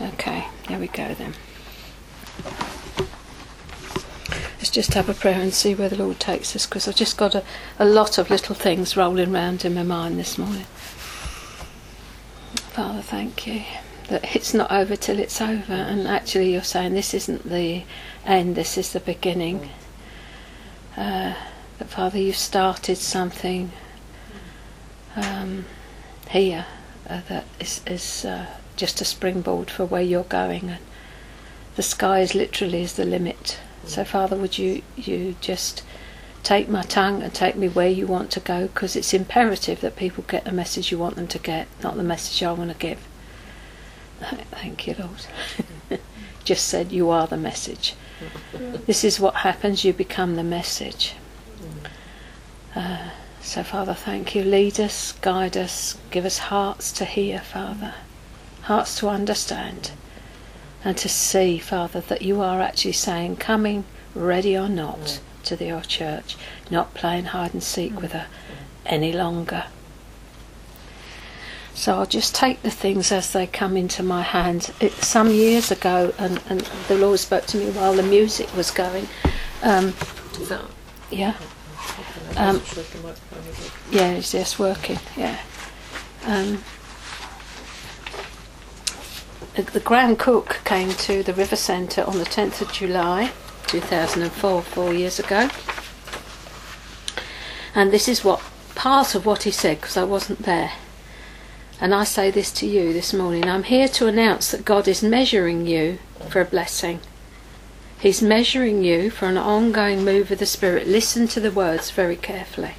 Okay, there we go then. Let's just have a prayer and see where the Lord takes us because I've just got a, a lot of little things rolling around in my mind this morning. Father, thank you that it's not over till it's over, and actually, you're saying this isn't the end, this is the beginning. Uh, that Father, you've started something um, here uh, that is, is uh, just a springboard for where you're going, and the sky is literally is the limit. So, Father, would you you just take my tongue and take me where you want to go? Because it's imperative that people get the message you want them to get, not the message I want to give. Thank you, Lord. just said you are the message. This is what happens. You become the message. Uh, so, Father, thank you. Lead us, guide us, give us hearts to hear, Father, hearts to understand, and to see, Father, that you are actually saying, coming, ready or not, to the old church, not playing hide and seek with her any longer. So I'll just take the things as they come into my hand. It, some years ago, and, and the Lord spoke to me while the music was going. Um, yeah. Um, yeah, it's just working. Yeah. Um, the, Graham Cooke came to the River Centre on the 10th of July 2004, four years ago. And this is what part of what he said because I wasn't there. And I say this to you this morning I'm here to announce that God is measuring you for a blessing. He's measuring you for an ongoing move of the Spirit. Listen to the words very carefully.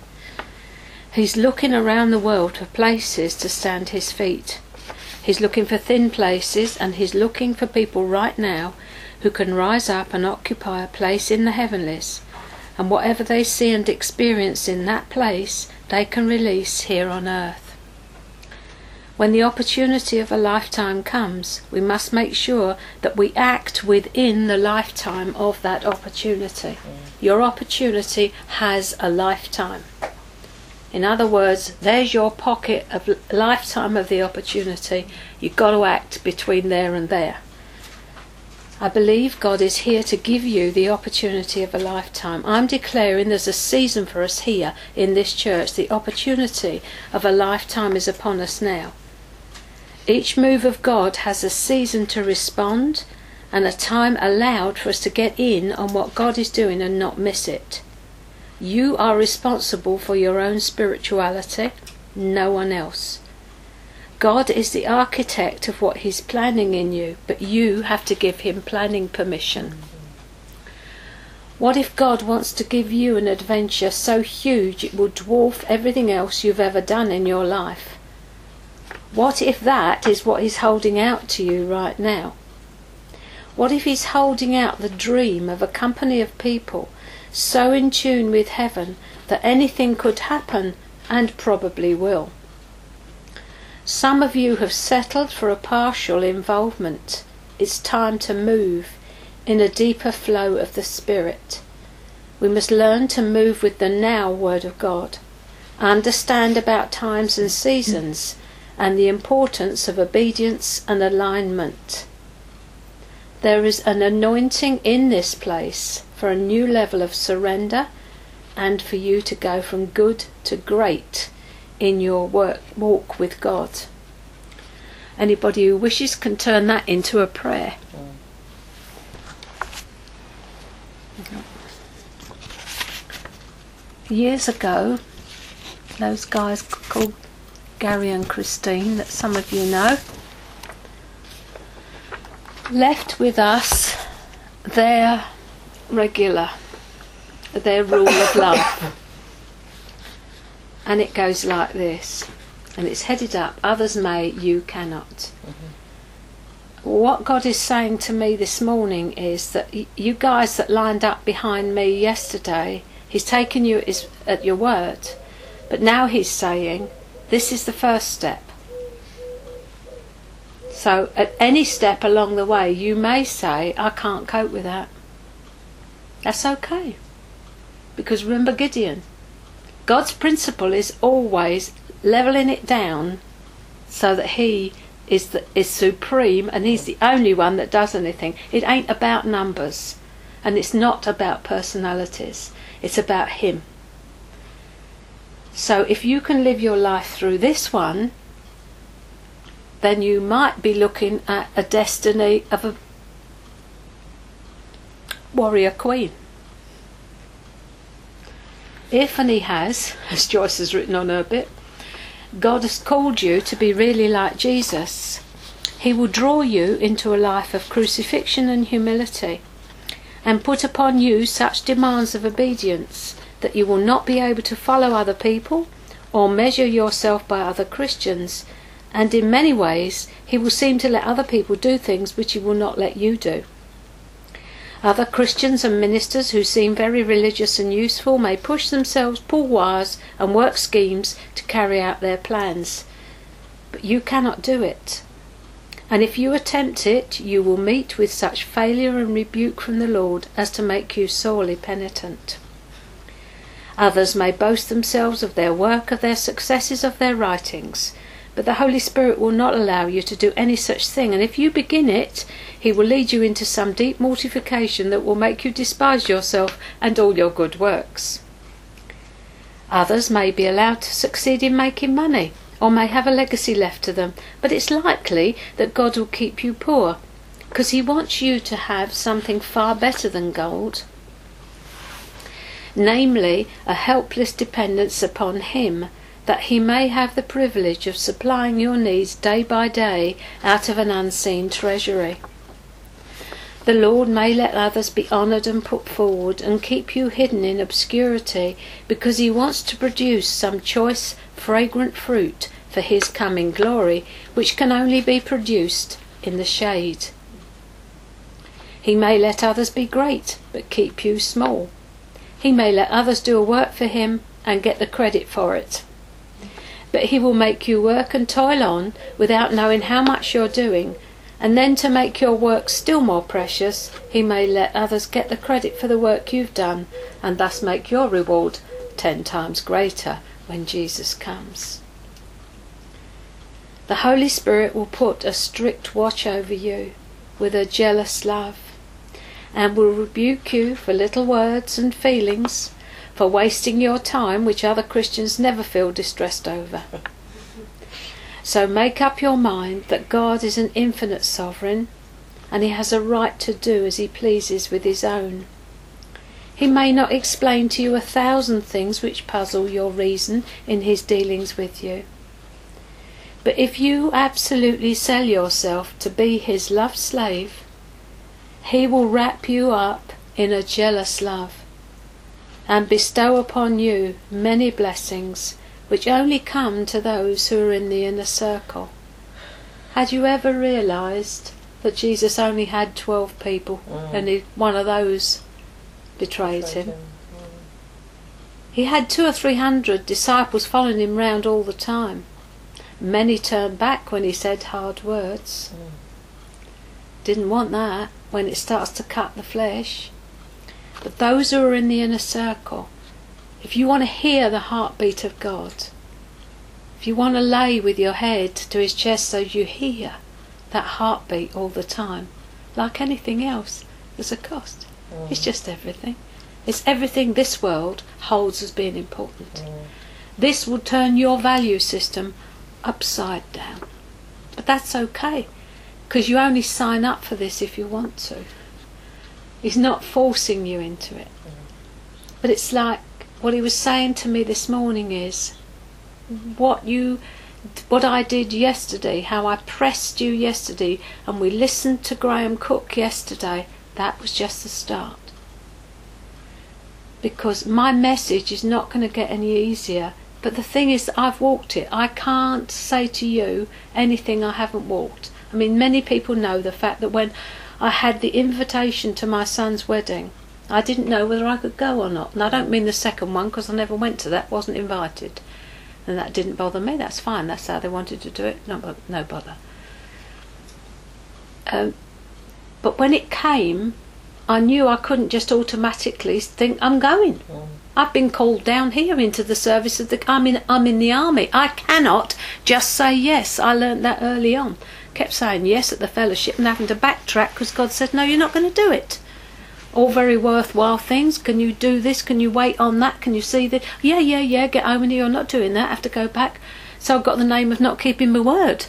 He's looking around the world for places to stand his feet. He's looking for thin places and he's looking for people right now who can rise up and occupy a place in the heavenlies. And whatever they see and experience in that place, they can release here on earth. When the opportunity of a lifetime comes, we must make sure that we act within the lifetime of that opportunity. Your opportunity has a lifetime. In other words, there's your pocket of lifetime of the opportunity. You've got to act between there and there. I believe God is here to give you the opportunity of a lifetime. I'm declaring there's a season for us here in this church. The opportunity of a lifetime is upon us now. Each move of God has a season to respond and a time allowed for us to get in on what God is doing and not miss it. You are responsible for your own spirituality, no one else. God is the architect of what He's planning in you, but you have to give Him planning permission. What if God wants to give you an adventure so huge it will dwarf everything else you've ever done in your life? What if that is what He's holding out to you right now? What if He's holding out the dream of a company of people so in tune with heaven that anything could happen and probably will? Some of you have settled for a partial involvement. It's time to move in a deeper flow of the Spirit. We must learn to move with the now Word of God, understand about times and seasons, and the importance of obedience and alignment. There is an anointing in this place for a new level of surrender and for you to go from good to great in your work, walk with God. Anybody who wishes can turn that into a prayer. Years ago, those guys called Gary and Christine, that some of you know, left with us their regular, their rule of life. And it goes like this, and it's headed up Others may, you cannot. Mm-hmm. What God is saying to me this morning is that you guys that lined up behind me yesterday, He's taken you at your word, but now He's saying, this is the first step. So, at any step along the way, you may say, I can't cope with that. That's okay. Because remember Gideon. God's principle is always leveling it down so that he is the, is supreme and he's the only one that does anything. It ain't about numbers and it's not about personalities. It's about him. So if you can live your life through this one, then you might be looking at a destiny of a warrior queen. If, and he has, as Joyce has written on her bit, God has called you to be really like Jesus, he will draw you into a life of crucifixion and humility and put upon you such demands of obedience that you will not be able to follow other people or measure yourself by other Christians, and in many ways he will seem to let other people do things which he will not let you do. Other Christians and ministers who seem very religious and useful may push themselves, pull wires, and work schemes to carry out their plans. But you cannot do it. And if you attempt it, you will meet with such failure and rebuke from the Lord as to make you sorely penitent. Others may boast themselves of their work, of their successes, of their writings, but the Holy Spirit will not allow you to do any such thing, and if you begin it, He will lead you into some deep mortification that will make you despise yourself and all your good works. Others may be allowed to succeed in making money, or may have a legacy left to them, but it's likely that God will keep you poor, because He wants you to have something far better than gold namely, a helpless dependence upon Him that he may have the privilege of supplying your needs day by day out of an unseen treasury. The Lord may let others be honoured and put forward and keep you hidden in obscurity because he wants to produce some choice, fragrant fruit for his coming glory, which can only be produced in the shade. He may let others be great, but keep you small. He may let others do a work for him and get the credit for it but he will make you work and toil on without knowing how much you're doing. And then to make your work still more precious, he may let others get the credit for the work you've done, and thus make your reward ten times greater when Jesus comes. The Holy Spirit will put a strict watch over you with a jealous love, and will rebuke you for little words and feelings for wasting your time, which other Christians never feel distressed over. So make up your mind that God is an infinite sovereign and he has a right to do as he pleases with his own. He may not explain to you a thousand things which puzzle your reason in his dealings with you. But if you absolutely sell yourself to be his loved slave, he will wrap you up in a jealous love and bestow upon you many blessings which only come to those who are in the inner circle. Had you ever realized that Jesus only had 12 people mm. and he, one of those betrayed, betrayed him? him. Mm. He had two or three hundred disciples following him round all the time. Many turned back when he said hard words. Mm. Didn't want that when it starts to cut the flesh. But those who are in the inner circle, if you want to hear the heartbeat of God, if you want to lay with your head to his chest so you hear that heartbeat all the time, like anything else, there's a cost. Mm. It's just everything. It's everything this world holds as being important. Mm. This will turn your value system upside down. But that's okay, because you only sign up for this if you want to. He's not forcing you into it. But it's like what he was saying to me this morning is what you what I did yesterday, how I pressed you yesterday, and we listened to Graham Cooke yesterday, that was just the start. Because my message is not going to get any easier. But the thing is, I've walked it. I can't say to you anything I haven't walked. I mean, many people know the fact that when I had the invitation to my son's wedding. I didn't know whether I could go or not. And I don't mean the second one because I never went to that, wasn't invited. And that didn't bother me, that's fine, that's how they wanted to do it, no, no bother. Um, but when it came, I knew I couldn't just automatically think I'm going. I've been called down here into the service of the. I'm in. I'm in the army. I cannot just say yes. I learnt that early on. Kept saying yes at the fellowship and having to backtrack because God said no, you're not going to do it. All very worthwhile things. Can you do this? Can you wait on that? Can you see that? Yeah, yeah, yeah. Get home and you're not doing that. have to go back. So I've got the name of not keeping my word.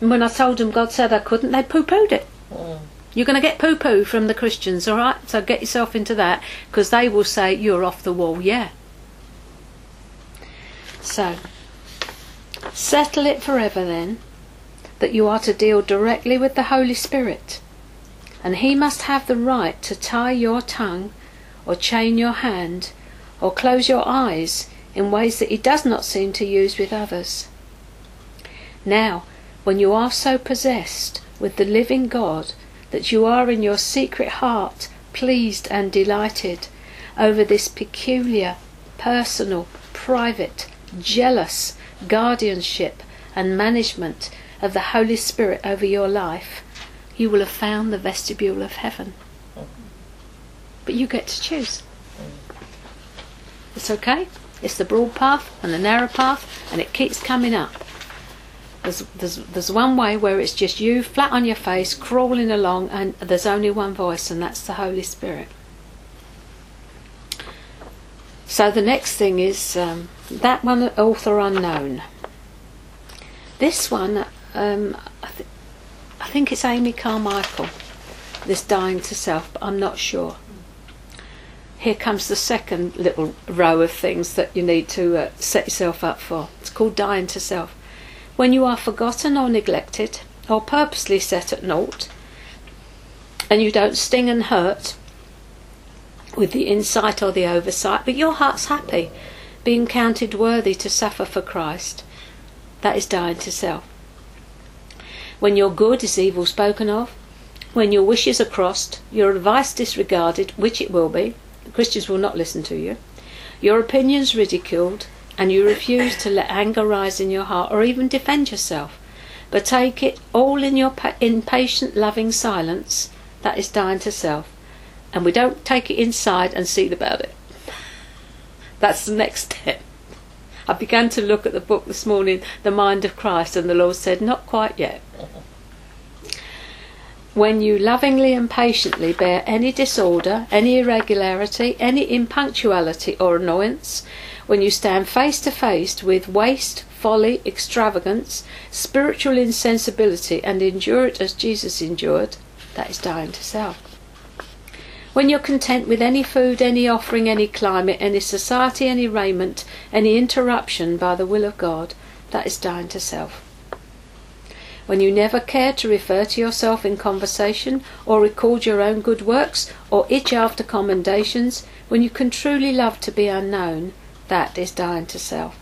And when I told them God said I couldn't, they poo pooed it. Mm. You're going to get poo poo from the Christians, all right? So get yourself into that because they will say you're off the wall, yeah. So, settle it forever then that you are to deal directly with the Holy Spirit. And He must have the right to tie your tongue or chain your hand or close your eyes in ways that He does not seem to use with others. Now, when you are so possessed with the living God that you are in your secret heart pleased and delighted over this peculiar, personal, private, jealous guardianship and management of the Holy Spirit over your life, you will have found the vestibule of heaven. But you get to choose. It's okay. It's the broad path and the narrow path, and it keeps coming up. There's, there's, there's one way where it's just you flat on your face crawling along, and there's only one voice, and that's the Holy Spirit. So the next thing is um, that one, author unknown. This one, um, I, th- I think it's Amy Carmichael, this dying to self, but I'm not sure. Here comes the second little row of things that you need to uh, set yourself up for. It's called dying to self when you are forgotten or neglected, or purposely set at naught, and you don't sting and hurt with the insight or the oversight, but your heart's happy, being counted worthy to suffer for Christ, that is dying to self. When your good is evil spoken of, when your wishes are crossed, your advice disregarded, which it will be, Christians will not listen to you, your opinions ridiculed, and you refuse to let anger rise in your heart or even defend yourself, but take it all in your pa- impatient, loving silence, that is dying to self. And we don't take it inside and see about it. That's the next step. I began to look at the book this morning, The Mind of Christ, and the Lord said, Not quite yet. When you lovingly and patiently bear any disorder, any irregularity, any impunctuality or annoyance, when you stand face to face with waste, folly, extravagance, spiritual insensibility, and endure it as Jesus endured, that is dying to self. When you're content with any food, any offering, any climate, any society, any raiment, any interruption by the will of God, that is dying to self. When you never care to refer to yourself in conversation, or record your own good works, or itch after commendations, when you can truly love to be unknown, that is dying to self.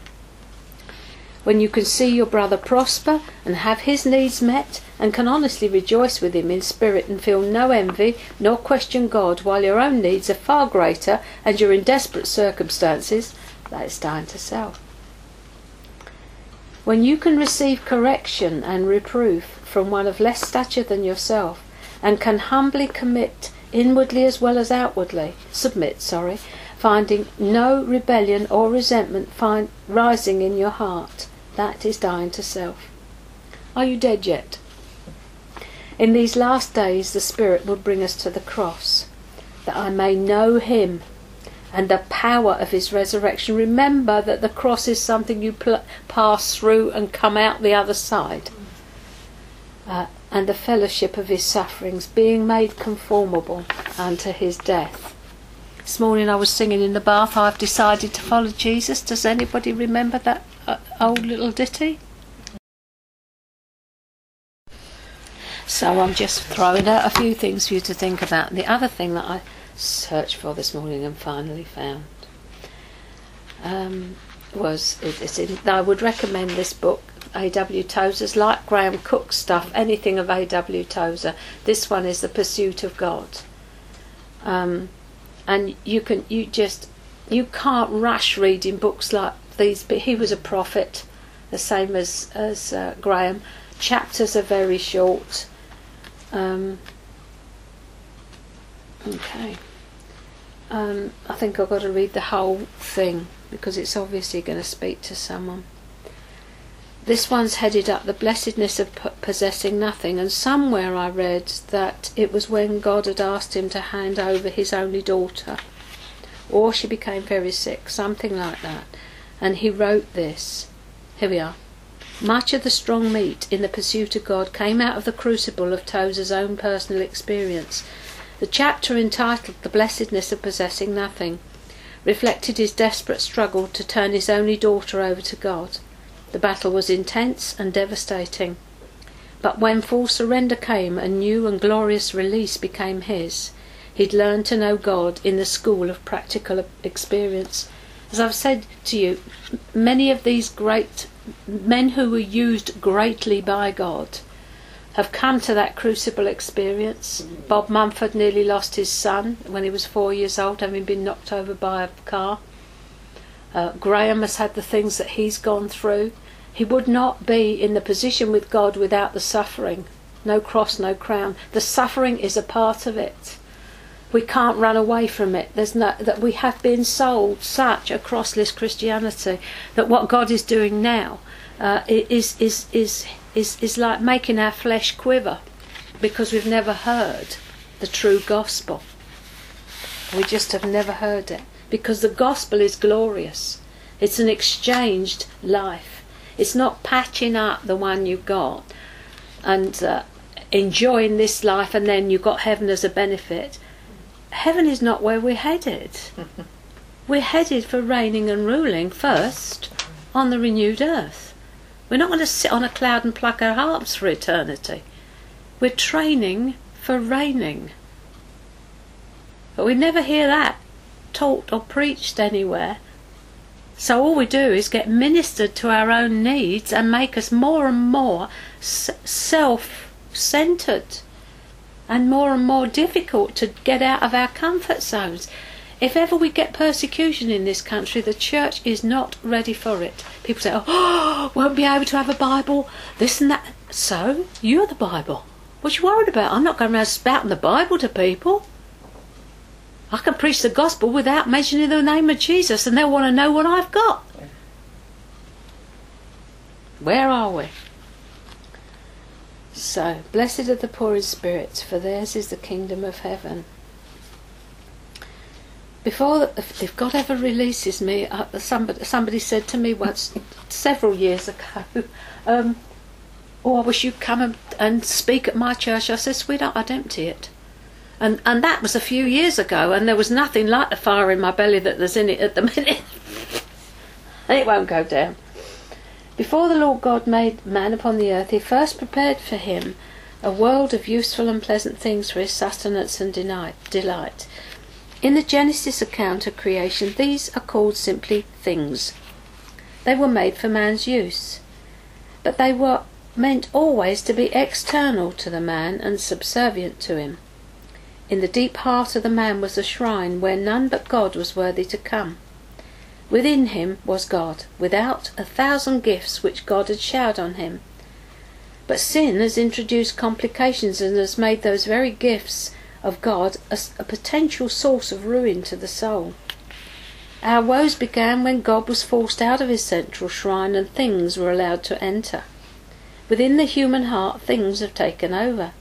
When you can see your brother prosper and have his needs met and can honestly rejoice with him in spirit and feel no envy nor question God while your own needs are far greater and you're in desperate circumstances, that is dying to self. When you can receive correction and reproof from one of less stature than yourself and can humbly commit inwardly as well as outwardly, submit, sorry, finding no rebellion or resentment find, rising in your heart. That is dying to self. Are you dead yet? In these last days, the Spirit will bring us to the cross, that I may know Him and the power of His resurrection. Remember that the cross is something you pl- pass through and come out the other side. Uh, and the fellowship of His sufferings, being made conformable unto His death. This morning I was singing in the bath, I've decided to follow Jesus. Does anybody remember that uh, old little ditty? So I'm just throwing out a few things for you to think about. The other thing that I searched for this morning and finally found um, was in, I would recommend this book, A.W. Tozer's, like Graham Cooke stuff, anything of A.W. Tozer. This one is The Pursuit of God. Um, and you can you just you can't rush reading books like these. But he was a prophet, the same as as uh, Graham. Chapters are very short. Um, Okay. Um, I think I've got to read the whole thing because it's obviously going to speak to someone. This one's headed up the blessedness of p- possessing nothing, and somewhere I read that it was when God had asked him to hand over his only daughter, or she became very sick, something like that, and he wrote this. Here we are. Much of the strong meat in the pursuit of God came out of the crucible of Tozer's own personal experience. The chapter entitled The Blessedness of Possessing Nothing reflected his desperate struggle to turn his only daughter over to God. The battle was intense and devastating. But when full surrender came, a new and glorious release became his. He'd learned to know God in the school of practical experience. As I've said to you, many of these great men who were used greatly by God have come to that crucible experience. Bob Mumford nearly lost his son when he was four years old, having been knocked over by a car. Uh, Graham has had the things that he's gone through. He would not be in the position with God without the suffering. No cross, no crown. The suffering is a part of it. We can't run away from it. There's no, that we have been sold such a crossless Christianity that what God is doing now uh, is, is, is, is, is like making our flesh quiver because we've never heard the true gospel. We just have never heard it because the gospel is glorious. It's an exchanged life. It's not patching up the one you've got and uh, enjoying this life and then you've got heaven as a benefit. Heaven is not where we're headed. we're headed for reigning and ruling first on the renewed earth. We're not going to sit on a cloud and pluck our harps for eternity. We're training for reigning. But we never hear that taught or preached anywhere. So all we do is get ministered to our own needs and make us more and more self centered and more and more difficult to get out of our comfort zones. If ever we get persecution in this country, the church is not ready for it. People say, oh, won't be able to have a Bible, this and that. So, you're the Bible. What you worried about? I'm not going around spouting the Bible to people. I can preach the gospel without mentioning the name of Jesus, and they'll want to know what I've got. Where are we? So, blessed are the poor in spirit, for theirs is the kingdom of heaven. Before, if God ever releases me, uh, somebody, somebody said to me once, several years ago, um, "Oh, I wish you'd come and, and speak at my church." I said, "Sweetheart, I'd empty it." And and that was a few years ago, and there was nothing like the fire in my belly that there's in it at the minute. and it won't go down. Before the Lord God made man upon the earth, he first prepared for him a world of useful and pleasant things for his sustenance and delight. In the Genesis account of creation, these are called simply things. They were made for man's use, but they were meant always to be external to the man and subservient to him. In the deep heart of the man was a shrine where none but God was worthy to come. Within him was God, without a thousand gifts which God had showered on him. But sin has introduced complications and has made those very gifts of God a, a potential source of ruin to the soul. Our woes began when God was forced out of his central shrine and things were allowed to enter. Within the human heart, things have taken over.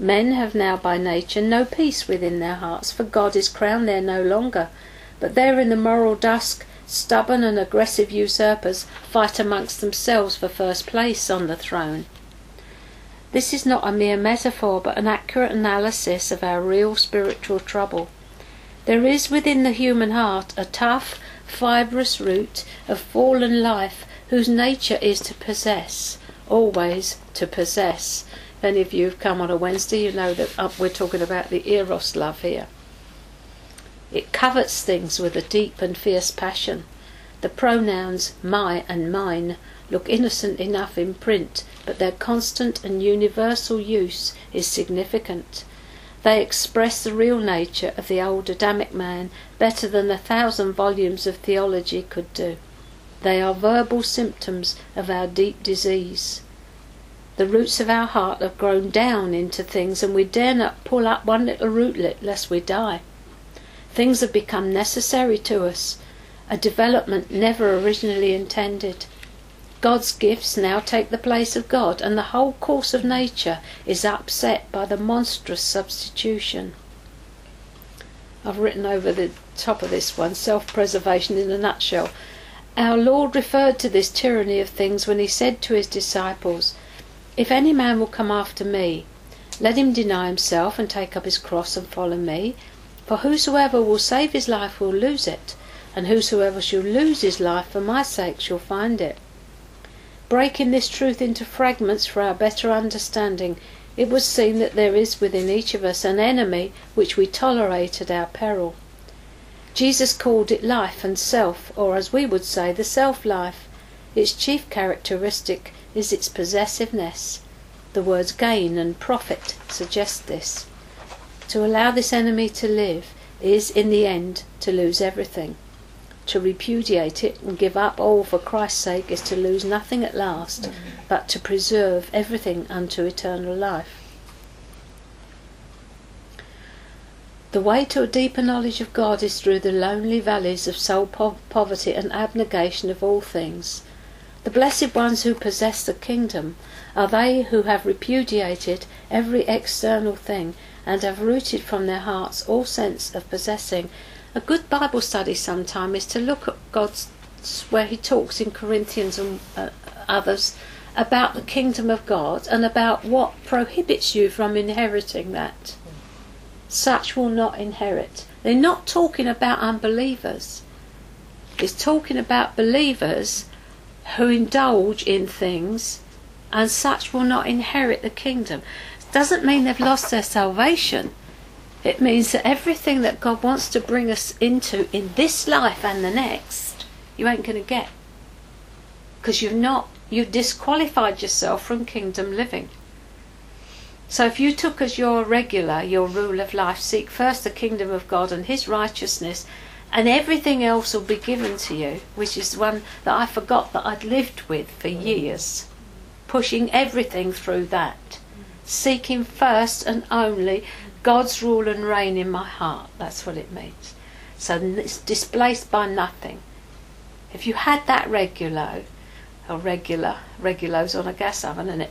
Men have now by nature no peace within their hearts, for God is crowned there no longer. But there in the moral dusk, stubborn and aggressive usurpers fight amongst themselves for first place on the throne. This is not a mere metaphor, but an accurate analysis of our real spiritual trouble. There is within the human heart a tough, fibrous root of fallen life whose nature is to possess, always to possess, if any of you have come on a Wednesday, you know that uh, we're talking about the eros love here. It covets things with a deep and fierce passion. The pronouns my and mine look innocent enough in print, but their constant and universal use is significant. They express the real nature of the old Adamic man better than a thousand volumes of theology could do. They are verbal symptoms of our deep disease. The roots of our heart have grown down into things, and we dare not pull up one little rootlet lest we die. Things have become necessary to us, a development never originally intended. God's gifts now take the place of God, and the whole course of nature is upset by the monstrous substitution. I've written over the top of this one self preservation in a nutshell. Our Lord referred to this tyranny of things when he said to his disciples, If any man will come after me, let him deny himself and take up his cross and follow me. For whosoever will save his life will lose it, and whosoever shall lose his life for my sake shall find it breaking this truth into fragments for our better understanding, it was seen that there is within each of us an enemy which we tolerate at our peril. Jesus called it life and self, or as we would say, the self life. Its chief characteristic is its possessiveness. The words gain and profit suggest this. To allow this enemy to live is, in the end, to lose everything. To repudiate it and give up all for Christ's sake is to lose nothing at last, mm-hmm. but to preserve everything unto eternal life. The way to a deeper knowledge of God is through the lonely valleys of soul po- poverty and abnegation of all things. The blessed ones who possess the kingdom are they who have repudiated every external thing and have rooted from their hearts all sense of possessing a good Bible study sometime is to look at God's where He talks in Corinthians and uh, others about the kingdom of God and about what prohibits you from inheriting that. Such will not inherit. They're not talking about unbelievers. It's talking about believers who indulge in things and such will not inherit the kingdom. Doesn't mean they've lost their salvation. It means that everything that God wants to bring us into in this life and the next, you ain't going to get. Because you've not, you've disqualified yourself from kingdom living. So if you took as your regular, your rule of life, seek first the kingdom of God and his righteousness, and everything else will be given to you, which is one that I forgot that I'd lived with for years, pushing everything through that, seeking first and only God's rule and reign in my heart. That's what it means. So it's displaced by nothing. If you had that regulo, or regular, regulo's on a gas oven, and it,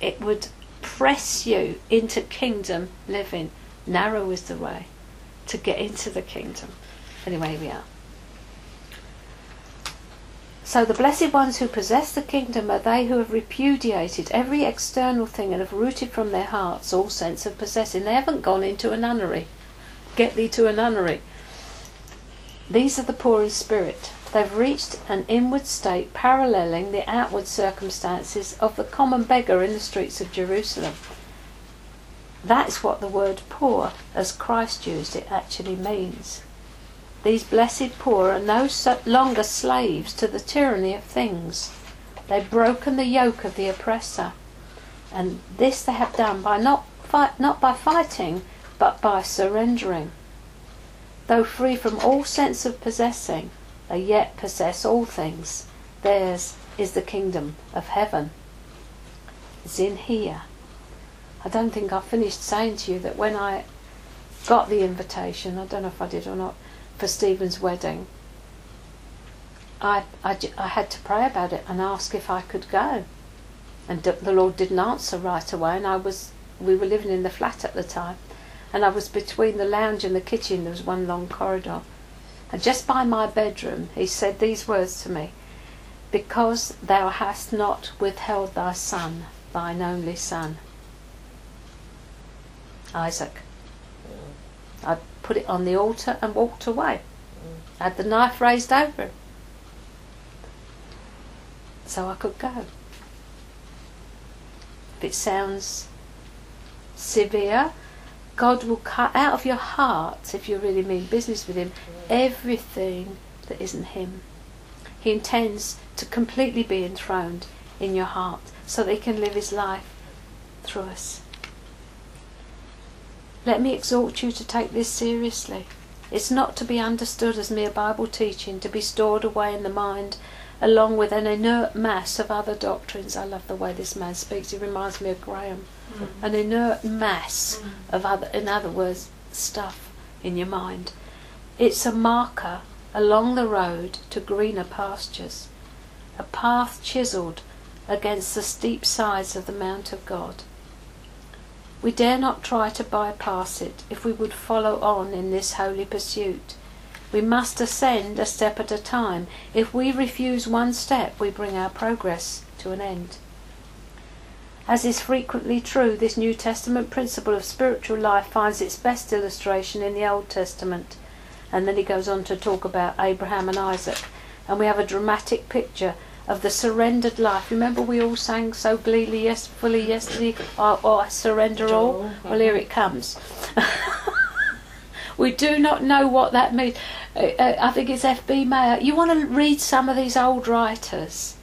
it would press you into kingdom living. Narrow is the way to get into the kingdom. Anyway, we are. So the blessed ones who possess the kingdom are they who have repudiated every external thing and have rooted from their hearts all sense of possessing. They haven't gone into a nunnery. Get thee to a nunnery. These are the poor in spirit. They've reached an inward state paralleling the outward circumstances of the common beggar in the streets of Jerusalem. That's what the word poor, as Christ used it, actually means. These blessed poor are no longer slaves to the tyranny of things. They've broken the yoke of the oppressor. And this they have done by not, fight, not by fighting, but by surrendering. Though free from all sense of possessing, they yet possess all things. Theirs is the kingdom of heaven. It's in here. I don't think I finished saying to you that when I got the invitation, I don't know if I did or not, for Stephen's wedding, I, I, I had to pray about it and ask if I could go. And the Lord didn't answer right away, and I was we were living in the flat at the time, and I was between the lounge and the kitchen. There was one long corridor, and just by my bedroom, He said these words to me: "Because thou hast not withheld thy son, thine only son, Isaac." I put it on the altar and walked away. I had the knife raised over him. So I could go. If it sounds severe, God will cut out of your heart, if you really mean business with Him, everything that isn't Him. He intends to completely be enthroned in your heart so that He can live His life through us. Let me exhort you to take this seriously. It's not to be understood as mere Bible teaching, to be stored away in the mind along with an inert mass of other doctrines. I love the way this man speaks. He reminds me of Graham. Mm. An inert mass mm. of other, in other words, stuff in your mind. It's a marker along the road to greener pastures, a path chiselled against the steep sides of the Mount of God. We dare not try to bypass it if we would follow on in this holy pursuit. We must ascend a step at a time. If we refuse one step, we bring our progress to an end. As is frequently true, this New Testament principle of spiritual life finds its best illustration in the Old Testament. And then he goes on to talk about Abraham and Isaac. And we have a dramatic picture of the surrendered life. Remember, we all sang so gleefully, yes, fully yesterday, oh, oh, I surrender all. Well, here it comes. we do not know what that means. Uh, uh, I think it's F.B. Meyer. You want to read some of these old writers.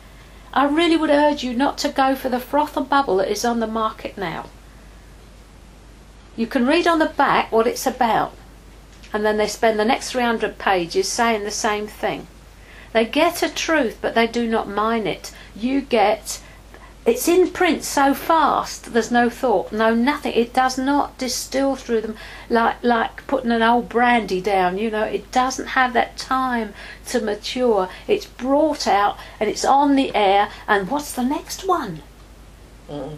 I really would urge you not to go for the froth and bubble that is on the market now. You can read on the back what it's about, and then they spend the next 300 pages saying the same thing. They get a truth, but they do not mine it. You get it's in print so fast there's no thought no nothing. It does not distill through them like like putting an old brandy down you know. It doesn't have that time to mature. It's brought out and it's on the air. And what's the next one? Mm.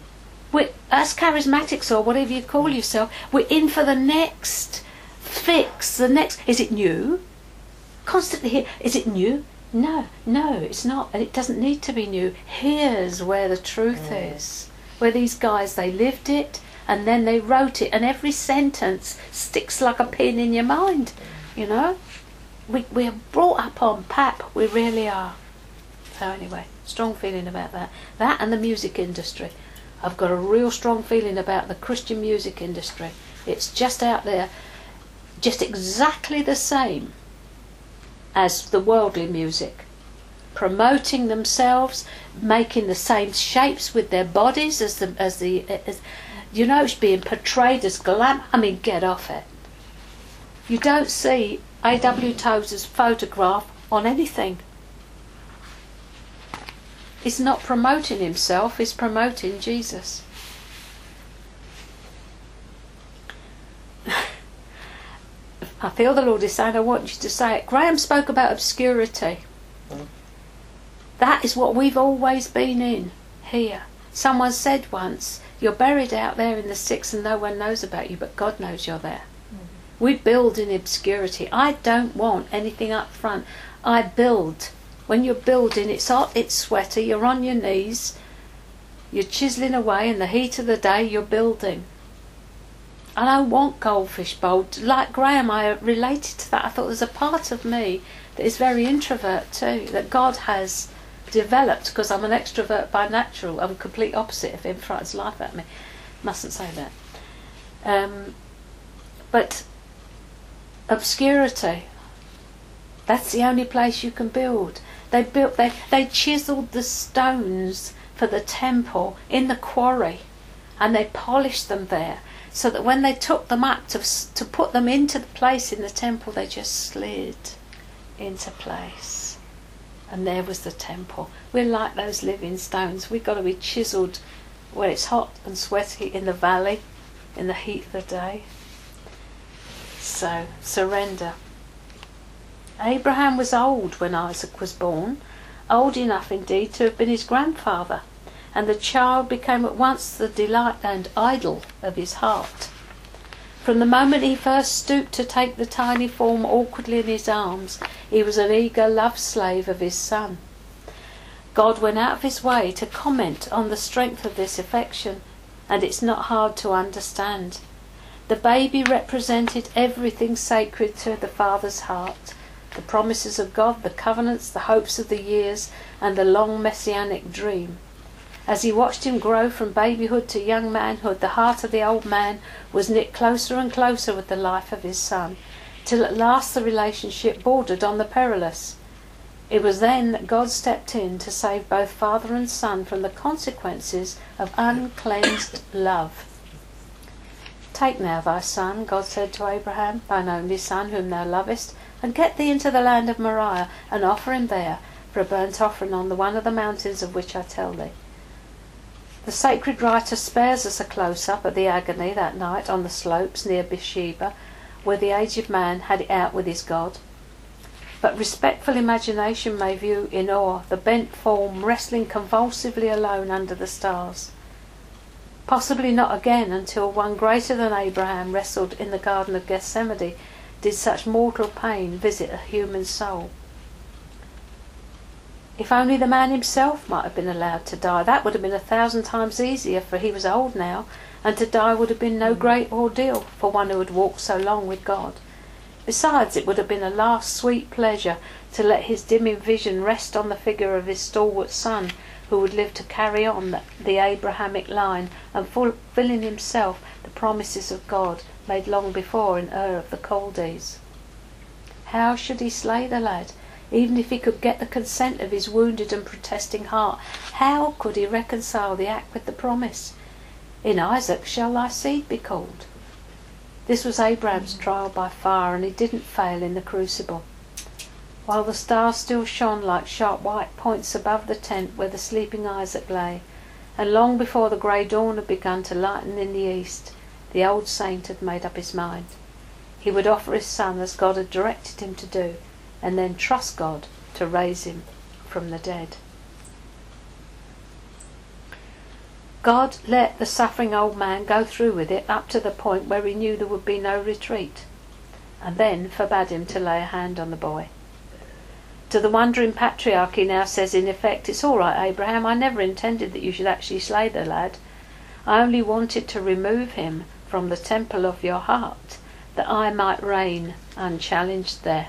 we as charismatics or whatever you call yourself we're in for the next fix the next is it new? Constantly here is it new no, no, it's not, it doesn't need to be new. Here's where the truth mm. is. Where these guys, they lived it, and then they wrote it, and every sentence sticks like a pin in your mind, you know? We, we are brought up on pap, we really are. So, anyway, strong feeling about that. That and the music industry. I've got a real strong feeling about the Christian music industry. It's just out there, just exactly the same as the worldly music, promoting themselves, making the same shapes with their bodies as the as the as, you know it's being portrayed as glam. I mean, get off it. You don't see A.W. Tozer's photograph on anything. He's not promoting himself, he's promoting Jesus. I feel the Lord is saying, I want you to say it. Graham spoke about obscurity. Mm. That is what we've always been in here. Someone said once, You're buried out there in the sticks and no one knows about you, but God knows you're there. Mm. We build in obscurity. I don't want anything up front. I build. When you're building, it's hot, it's sweaty, you're on your knees, you're chiseling away in the heat of the day, you're building. I don't want goldfish bowl. Like Graham, I related to that. I thought there's a part of me that is very introvert too, that God has developed because I'm an extrovert by natural. I'm a complete opposite of him, throws life at me. Mustn't say that. Um, but obscurity, that's the only place you can build. They built, they, they chiselled the stones for the temple in the quarry and they polished them there so that when they took them up to, to put them into the place in the temple, they just slid into place. And there was the temple. We're like those living stones. We've got to be chiselled when it's hot and sweaty in the valley, in the heat of the day. So, surrender. Abraham was old when Isaac was born, old enough indeed to have been his grandfather and the child became at once the delight and idol of his heart. From the moment he first stooped to take the tiny form awkwardly in his arms, he was an eager love slave of his son. God went out of his way to comment on the strength of this affection, and it's not hard to understand. The baby represented everything sacred to the father's heart the promises of God, the covenants, the hopes of the years, and the long messianic dream. As he watched him grow from babyhood to young manhood, the heart of the old man was knit closer and closer with the life of his son, till at last the relationship bordered on the perilous. It was then that God stepped in to save both father and son from the consequences of uncleansed love. Take now thy son, God said to Abraham, thine only son whom thou lovest, and get thee into the land of Moriah, and offer him there for a burnt offering on the one of the mountains of which I tell thee. The sacred writer spares us a close up at the agony that night on the slopes near Beersheba, where the aged man had it out with his God. But respectful imagination may view in awe the bent form wrestling convulsively alone under the stars. Possibly not again until one greater than Abraham wrestled in the Garden of Gethsemane did such mortal pain visit a human soul. If only the man himself might have been allowed to die, that would have been a thousand times easier, for he was old now, and to die would have been no mm. great ordeal for one who had walked so long with God. Besides, it would have been a last sweet pleasure to let his dimming vision rest on the figure of his stalwart son, who would live to carry on the, the Abrahamic line and fulfilling himself the promises of God made long before in Ur of the Chaldees. How should he slay the lad, even if he could get the consent of his wounded and protesting heart? How could he reconcile the act with the promise? In Isaac shall thy seed be called. This was Abraham's trial by fire, and he didn't fail in the crucible. While the stars still shone like sharp white points above the tent where the sleeping Isaac lay, and long before the grey dawn had begun to lighten in the east, the old saint had made up his mind. He would offer his son as God had directed him to do, and then trust God to raise him from the dead. God let the suffering old man go through with it up to the point where he knew there would be no retreat, and then forbade him to lay a hand on the boy. To the wondering patriarch he now says in effect, It's all right, Abraham, I never intended that you should actually slay the lad. I only wanted to remove him from the temple of your heart, that I might reign unchallenged there.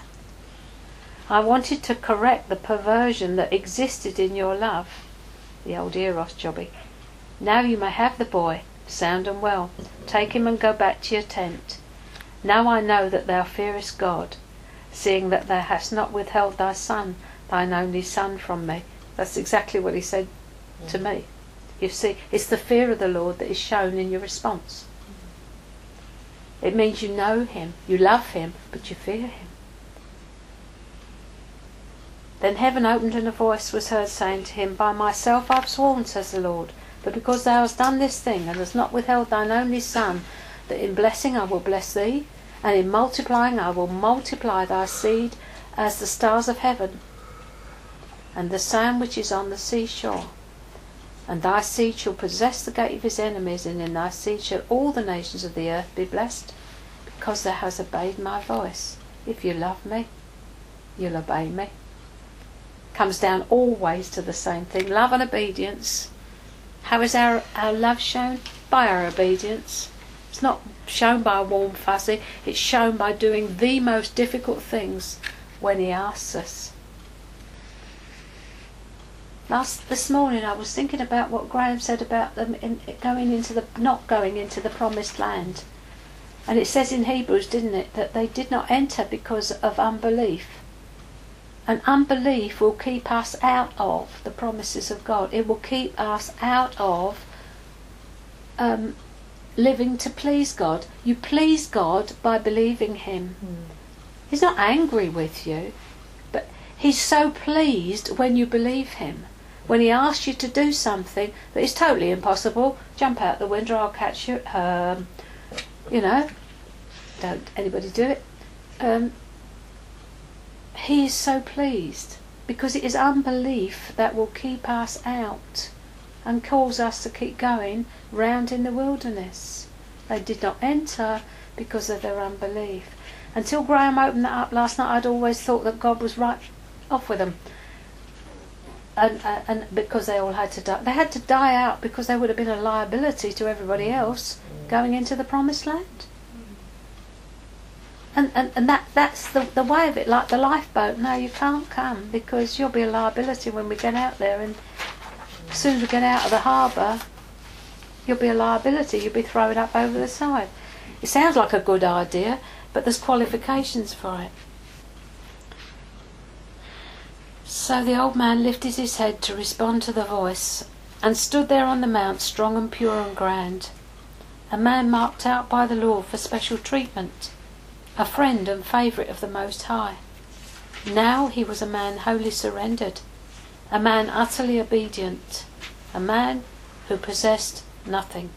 I wanted to correct the perversion that existed in your love, the old Eros jobby. Now you may have the boy, sound and well. Take him and go back to your tent. Now I know that thou fearest God, seeing that thou hast not withheld thy son, thine only son, from me. That's exactly what he said to me. You see, it's the fear of the Lord that is shown in your response. It means you know him, you love him, but you fear him. Then heaven opened and a voice was heard saying to him, By myself I've sworn, says the Lord, but because thou hast done this thing, and hast not withheld thine only Son, that in blessing I will bless thee, and in multiplying I will multiply thy seed as the stars of heaven, and the sand which is on the seashore. And thy seed shall possess the gate of his enemies, and in thy seed shall all the nations of the earth be blessed, because thou hast obeyed my voice. If you love me, you'll obey me. Comes down always to the same thing love and obedience how is our, our love shown? By our obedience. It's not shown by a warm fuzzy, it's shown by doing the most difficult things when He asks us. Last this morning, I was thinking about what Graham said about them in, going into the not going into the promised land, and it says in Hebrews, didn't it, that they did not enter because of unbelief. And unbelief will keep us out of the promises of God. It will keep us out of um, living to please God. You please God by believing Him. Mm. He's not angry with you, but He's so pleased when you believe Him. When He asks you to do something that is totally impossible, jump out the window, I'll catch you. Um, you know, don't anybody do it. Um, he is so pleased because it is unbelief that will keep us out and cause us to keep going round in the wilderness. They did not enter because of their unbelief. Until Graham opened that up last night, I'd always thought that God was right off with them. And, uh, and because they all had to die. They had to die out because they would have been a liability to everybody else going into the promised land and, and, and that that's the, the way of it, like the lifeboat. No, you can't come because you'll be a liability when we get out there. And as soon as we get out of the harbour, you'll be a liability. You'll be thrown up over the side. It sounds like a good idea, but there's qualifications for it. So the old man lifted his head to respond to the voice and stood there on the mount, strong and pure and grand, a man marked out by the law for special treatment a friend and favourite of the Most High. Now he was a man wholly surrendered, a man utterly obedient, a man who possessed nothing.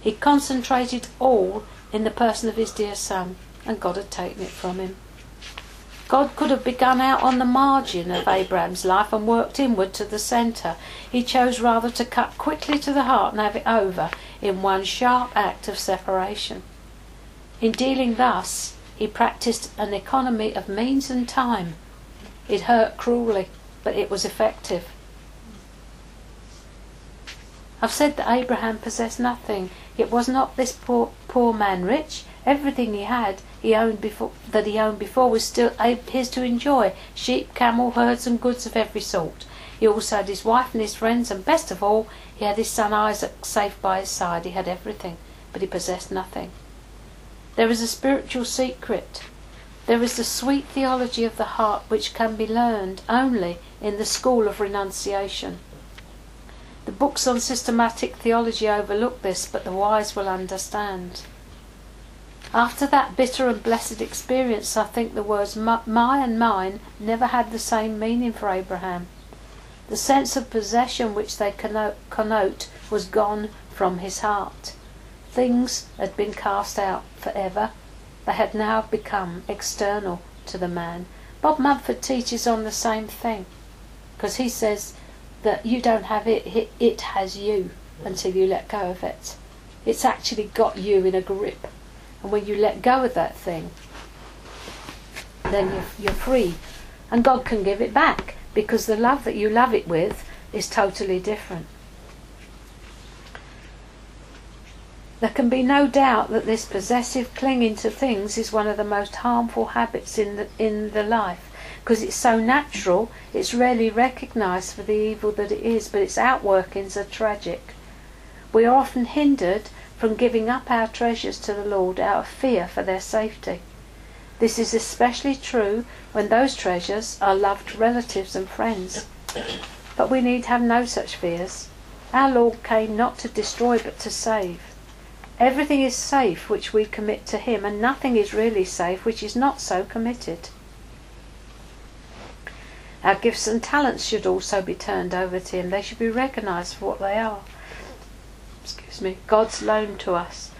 He concentrated all in the person of his dear son, and God had taken it from him. God could have begun out on the margin of Abraham's life and worked inward to the centre. He chose rather to cut quickly to the heart and have it over in one sharp act of separation. In dealing thus, he practiced an economy of means and time. It hurt cruelly, but it was effective. I've said that Abraham possessed nothing. Yet was not this poor, poor man rich? Everything he had, he owned before that he owned before was still his to enjoy: sheep, camel, herds, and goods of every sort. He also had his wife and his friends, and best of all, he had his son Isaac safe by his side. He had everything, but he possessed nothing. There is a spiritual secret. There is the sweet theology of the heart which can be learned only in the school of renunciation. The books on systematic theology overlook this, but the wise will understand. After that bitter and blessed experience, I think the words my and mine never had the same meaning for Abraham. The sense of possession which they connote was gone from his heart. Things had been cast out for ever. They had now become external to the man. Bob Mumford teaches on the same thing because he says that you don't have it, it has you until you let go of it. It's actually got you in a grip. And when you let go of that thing, then you're, you're free. And God can give it back because the love that you love it with is totally different. There can be no doubt that this possessive clinging to things is one of the most harmful habits in the, in the life because it's so natural, it's rarely recognised for the evil that it is, but its outworkings are tragic. We are often hindered from giving up our treasures to the Lord out of fear for their safety. This is especially true when those treasures are loved relatives and friends. But we need have no such fears. Our Lord came not to destroy but to save. Everything is safe which we commit to Him, and nothing is really safe which is not so committed. Our gifts and talents should also be turned over to Him. They should be recognized for what they are excuse me, God's loan to us,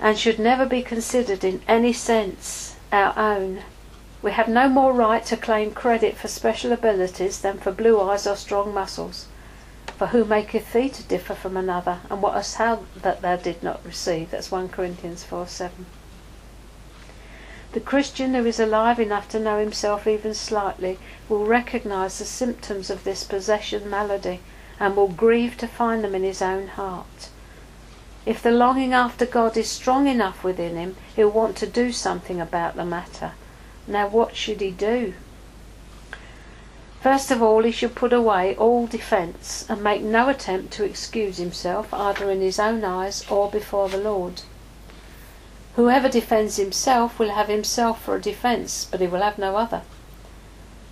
and should never be considered in any sense our own. We have no more right to claim credit for special abilities than for blue eyes or strong muscles. For who maketh thee to differ from another, and what hast thou that thou did not receive? That's 1 Corinthians 4 7. The Christian who is alive enough to know himself even slightly will recognize the symptoms of this possession malady and will grieve to find them in his own heart. If the longing after God is strong enough within him, he'll want to do something about the matter. Now, what should he do? First of all, he should put away all defence and make no attempt to excuse himself either in his own eyes or before the Lord. Whoever defends himself will have himself for a defence, but he will have no other.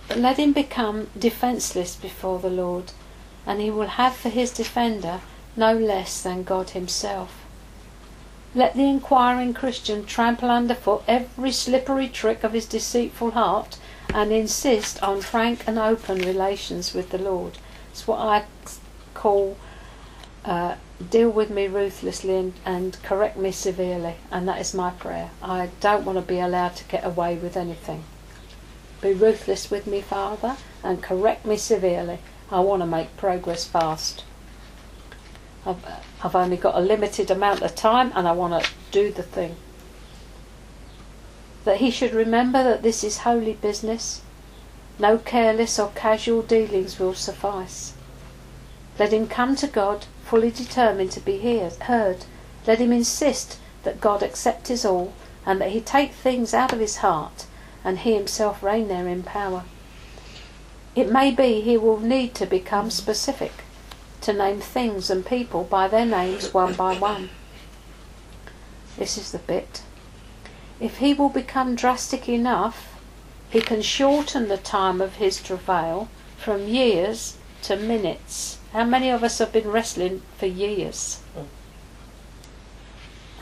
But let him become defenceless before the Lord and he will have for his defender no less than God himself. Let the inquiring Christian trample underfoot every slippery trick of his deceitful heart and insist on frank and open relations with the Lord. It's what I call uh, deal with me ruthlessly and, and correct me severely, and that is my prayer. I don't want to be allowed to get away with anything. Be ruthless with me, Father, and correct me severely. I want to make progress fast. I've, I've only got a limited amount of time and I want to do the thing. That he should remember that this is holy business. No careless or casual dealings will suffice. Let him come to God fully determined to be heard. Let him insist that God accept his all and that he take things out of his heart and he himself reign there in power. It may be he will need to become specific, to name things and people by their names one by one. This is the bit. If he will become drastic enough, he can shorten the time of his travail from years to minutes. How many of us have been wrestling for years?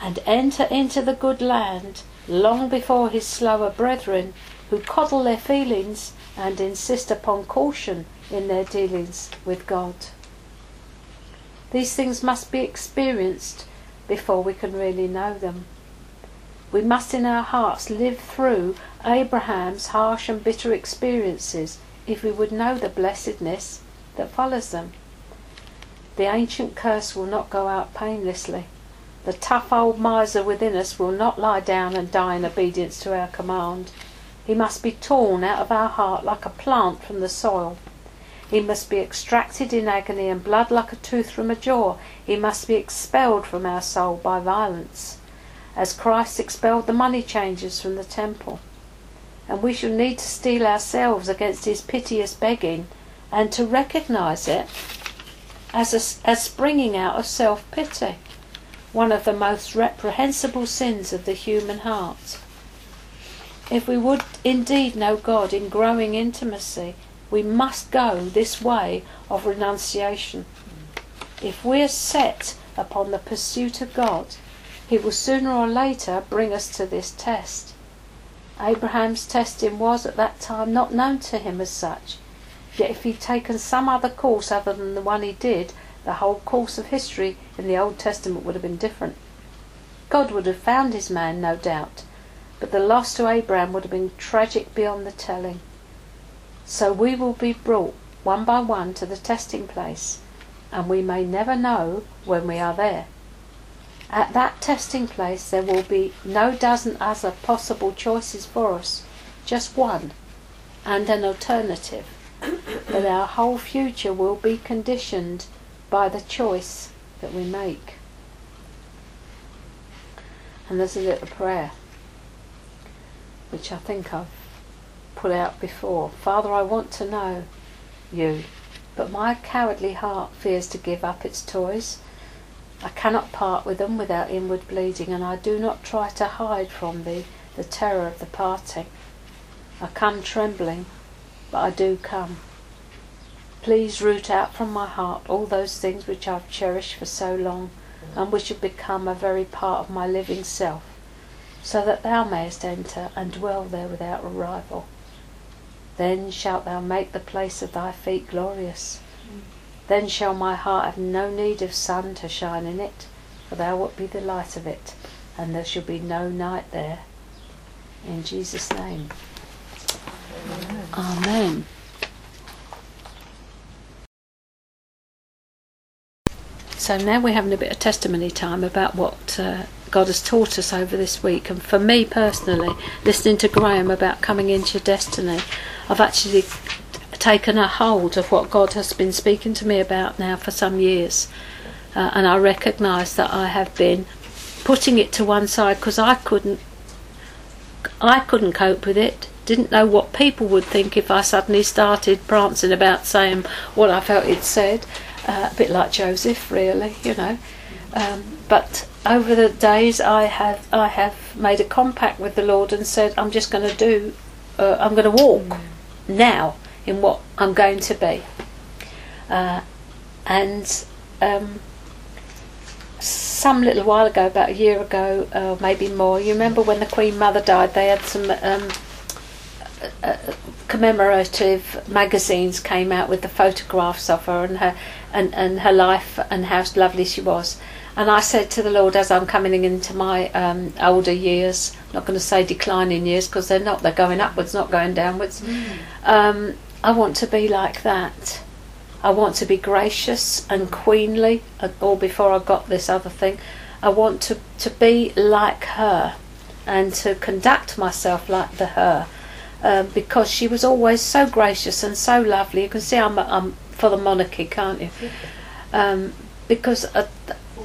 And enter into the good land long before his slower brethren who coddle their feelings and insist upon caution in their dealings with God. These things must be experienced before we can really know them. We must in our hearts live through Abraham's harsh and bitter experiences if we would know the blessedness that follows them. The ancient curse will not go out painlessly. The tough old miser within us will not lie down and die in obedience to our command. He must be torn out of our heart like a plant from the soil. He must be extracted in agony and blood like a tooth from a jaw. He must be expelled from our soul by violence, as Christ expelled the money changers from the temple. And we shall need to steel ourselves against his piteous begging and to recognize it as, a, as springing out of self pity, one of the most reprehensible sins of the human heart. If we would indeed know God in growing intimacy, we must go this way of renunciation. If we are set upon the pursuit of God, He will sooner or later bring us to this test. Abraham's testing was at that time not known to him as such. Yet if he'd taken some other course other than the one he did, the whole course of history in the Old Testament would have been different. God would have found his man, no doubt, but the loss to Abraham would have been tragic beyond the telling. So we will be brought one by one to the testing place, and we may never know when we are there. At that testing place, there will be no dozen other possible choices for us, just one, and an alternative. but our whole future will be conditioned by the choice that we make. And there's a little prayer, which I think I've put out before. Father, I want to know you, but my cowardly heart fears to give up its toys. I cannot part with them without inward bleeding, and I do not try to hide from thee the terror of the parting. I come trembling, but I do come. Please root out from my heart all those things which I've cherished for so long, and which have become a very part of my living self, so that thou mayest enter and dwell there without a rival. Then shalt thou make the place of thy feet glorious. Then shall my heart have no need of sun to shine in it, for thou wilt be the light of it, and there shall be no night there. In Jesus' name. Amen. Amen. So now we're having a bit of testimony time about what uh, God has taught us over this week. And for me personally, listening to Graham about coming into your destiny, I've actually taken a hold of what God has been speaking to me about now for some years. Uh, and I recognise that I have been putting it to one side because I couldn't I couldn't cope with it. Didn't know what people would think if I suddenly started prancing about saying what I felt he'd said. Uh, a bit like Joseph, really, you know. Um, but over the days, I have I have made a compact with the Lord and said, I'm just going to do, uh, I'm going to walk mm. now in what I'm going to be. Uh, and um, some little while ago, about a year ago, uh, maybe more, you remember when the Queen Mother died, they had some um, uh, commemorative magazines came out with the photographs of her and her and, and her life and how lovely she was. And I said to the Lord, as I'm coming into my um, older years, not going to say declining years because they're not, they're going upwards, not going downwards. Mm. Um, I want to be like that. I want to be gracious and queenly, or before I got this other thing, I want to, to be like her and to conduct myself like the her. Uh, because she was always so gracious and so lovely. You can see I'm, I'm for the monarchy, can't you? Um, because uh,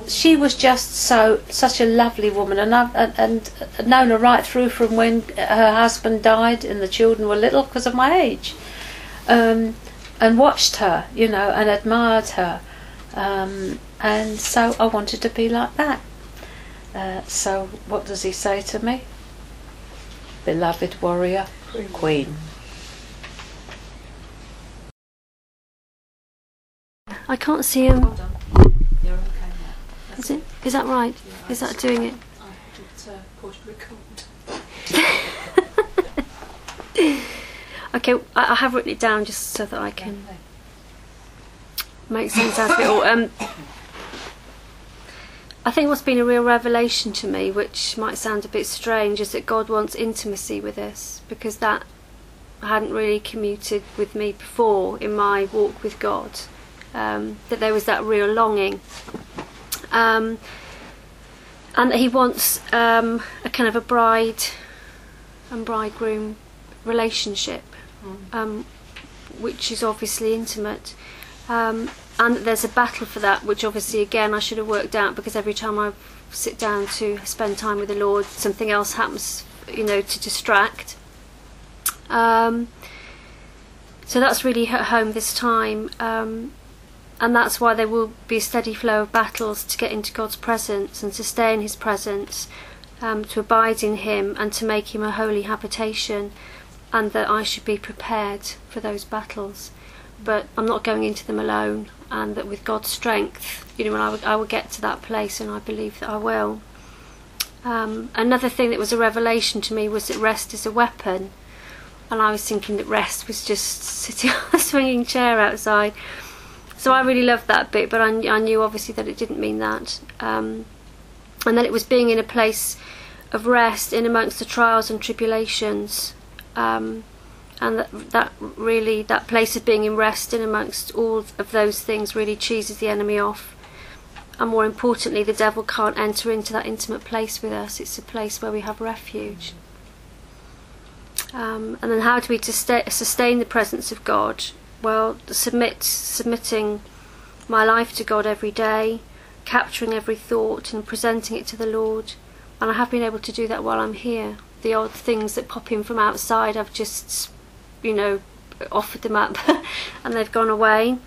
she was just so such a lovely woman, and I've and, and known her right through from when her husband died and the children were little because of my age um, and watched her, you know, and admired her. Um, and so I wanted to be like that. Uh, so what does he say to me? Beloved warrior, queen. queen. I can't see him. Is it? Is that right? Yeah, Is that doing it? Okay, I, I have written it down just so that I can. make sense out of it all. Um, I think what's been a real revelation to me, which might sound a bit strange, is that God wants intimacy with us because that hadn't really commuted with me before in my walk with God. Um, that there was that real longing. Um, and that He wants um, a kind of a bride and bridegroom relationship, um, which is obviously intimate. Um, and there's a battle for that, which obviously, again, I should have worked out because every time I sit down to spend time with the Lord, something else happens, you know, to distract. Um, so that's really hit home this time. Um, and that's why there will be a steady flow of battles to get into God's presence and to stay in His presence, um, to abide in Him, and to make Him a holy habitation, and that I should be prepared for those battles. But I'm not going into them alone, and that with God's strength, you know, I will, I will get to that place, and I believe that I will. Um, another thing that was a revelation to me was that rest is a weapon, and I was thinking that rest was just sitting on a swinging chair outside. So I really loved that bit, but I, I knew obviously that it didn't mean that. Um, and that it was being in a place of rest in amongst the trials and tribulations. Um, and that, that really, that place of being in rest in amongst all of those things really cheeses the enemy off. And more importantly, the devil can't enter into that intimate place with us. It's a place where we have refuge. Um, and then, how do we sustain the presence of God? Well, submit, submitting my life to God every day, capturing every thought and presenting it to the Lord. And I have been able to do that while I'm here. The odd things that pop in from outside, I've just, you know, offered them up and they've gone away.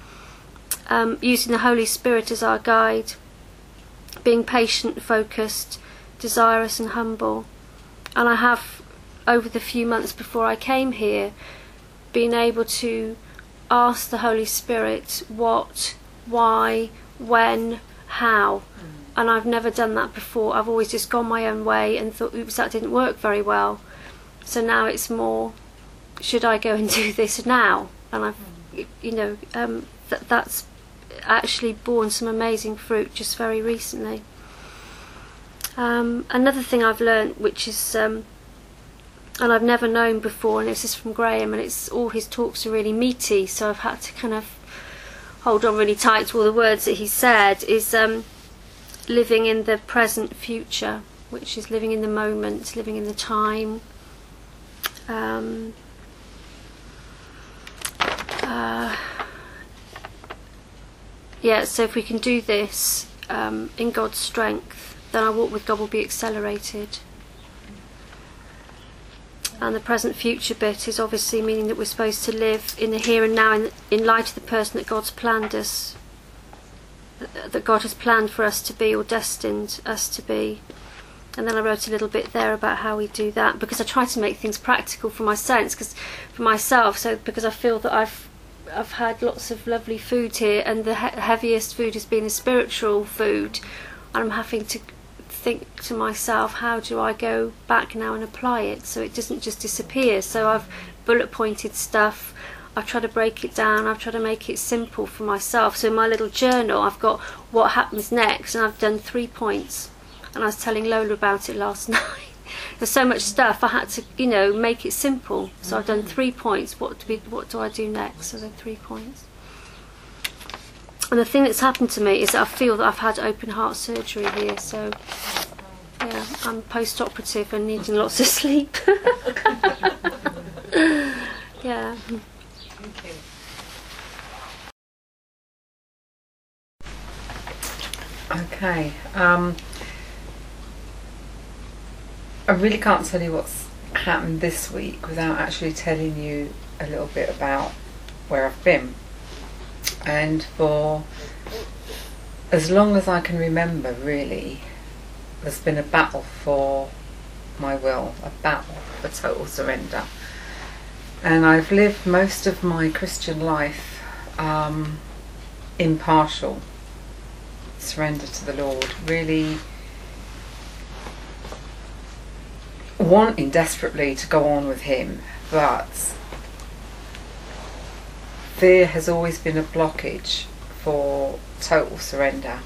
Um, using the Holy Spirit as our guide, being patient, focused, desirous, and humble. And I have, over the few months before I came here, been able to ask the Holy Spirit what, why, when, how. And I've never done that before. I've always just gone my own way and thought, oops, that didn't work very well. So now it's more, should I go and do this now? And I've, you know, um, that that's actually borne some amazing fruit just very recently. Um, another thing I've learned, which is, um, and I've never known before, and this is from Graham, and it's all his talks are really meaty, so I've had to kind of hold on really tight to all the words that he said. Is um, living in the present future, which is living in the moment, living in the time. Um, uh, yeah, so if we can do this um, in God's strength, then our walk with God will be accelerated. And the present future bit is obviously meaning that we're supposed to live in the here and now in, in light of the person that God's planned us, that God has planned for us to be or destined us to be. And then I wrote a little bit there about how we do that because I try to make things practical for my sense, because for myself, so because I feel that I've I've had lots of lovely food here, and the he- heaviest food has been the spiritual food. And I'm having to think to myself, how do I go back now and apply it so it doesn't just disappear? So I've bullet pointed stuff. I've tried to break it down. I've tried to make it simple for myself. So in my little journal, I've got what happens next, and I've done three points. And I was telling Lola about it last night. There's so much stuff. I had to, you know, make it simple. So I've done mm-hmm. three points. What do we, what do I do next? So then three points. And the thing that's happened to me is that I feel that I've had open heart surgery here. So yeah, I'm post-operative and needing lots of sleep. yeah. Okay. Um, I really can't tell you what's happened this week without actually telling you a little bit about where I've been. And for as long as I can remember, really, there's been a battle for my will, a battle for total surrender. And I've lived most of my Christian life um, impartial surrender to the Lord, really wanting desperately to go on with Him, but fear has always been a blockage for total surrender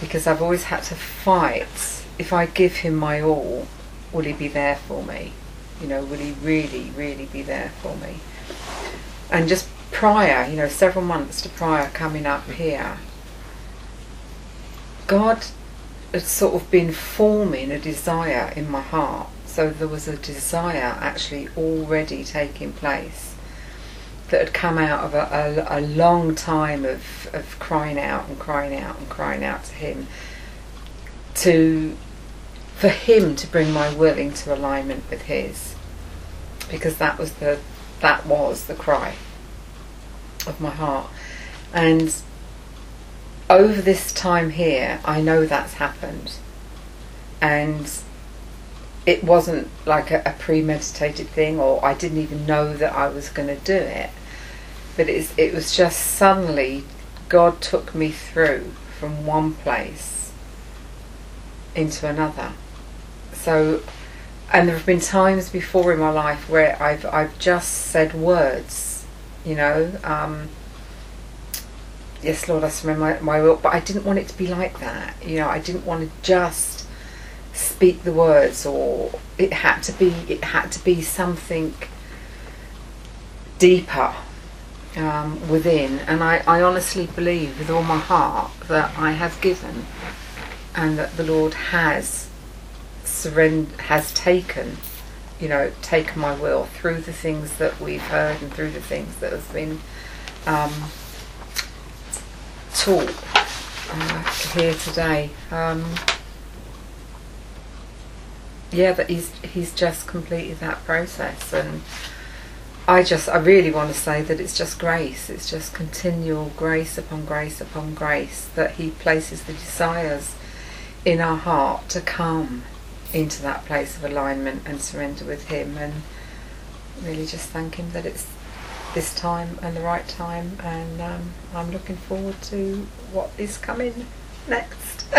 because I've always had to fight. If I give him my all, will he be there for me? You know, will he really, really be there for me? And just prior, you know, several months to prior coming up here, God had sort of been forming a desire in my heart. So there was a desire actually already taking place that had come out of a, a, a long time of, of crying out and crying out and crying out to Him to for Him to bring my will into alignment with His because that was the that was the cry of my heart and over this time here I know that's happened. And it wasn't like a, a premeditated thing or I didn't even know that I was going to do it. But it's, it was just suddenly God took me through from one place into another. So and there have been times before in my life where I've I've just said words you know um, yes Lord I surrender my, my will. But I didn't want it to be like that. You know I didn't want to just speak the words or it had to be it had to be something deeper um, within. And I, I honestly believe with all my heart that I have given and that the Lord has surrender has taken you know taken my will through the things that we've heard and through the things that have been um, taught uh, here today um, yeah, but he's he's just completed that process, and I just I really want to say that it's just grace. It's just continual grace upon grace upon grace that he places the desires in our heart to come into that place of alignment and surrender with him, and really just thank him that it's this time and the right time, and um, I'm looking forward to what is coming next.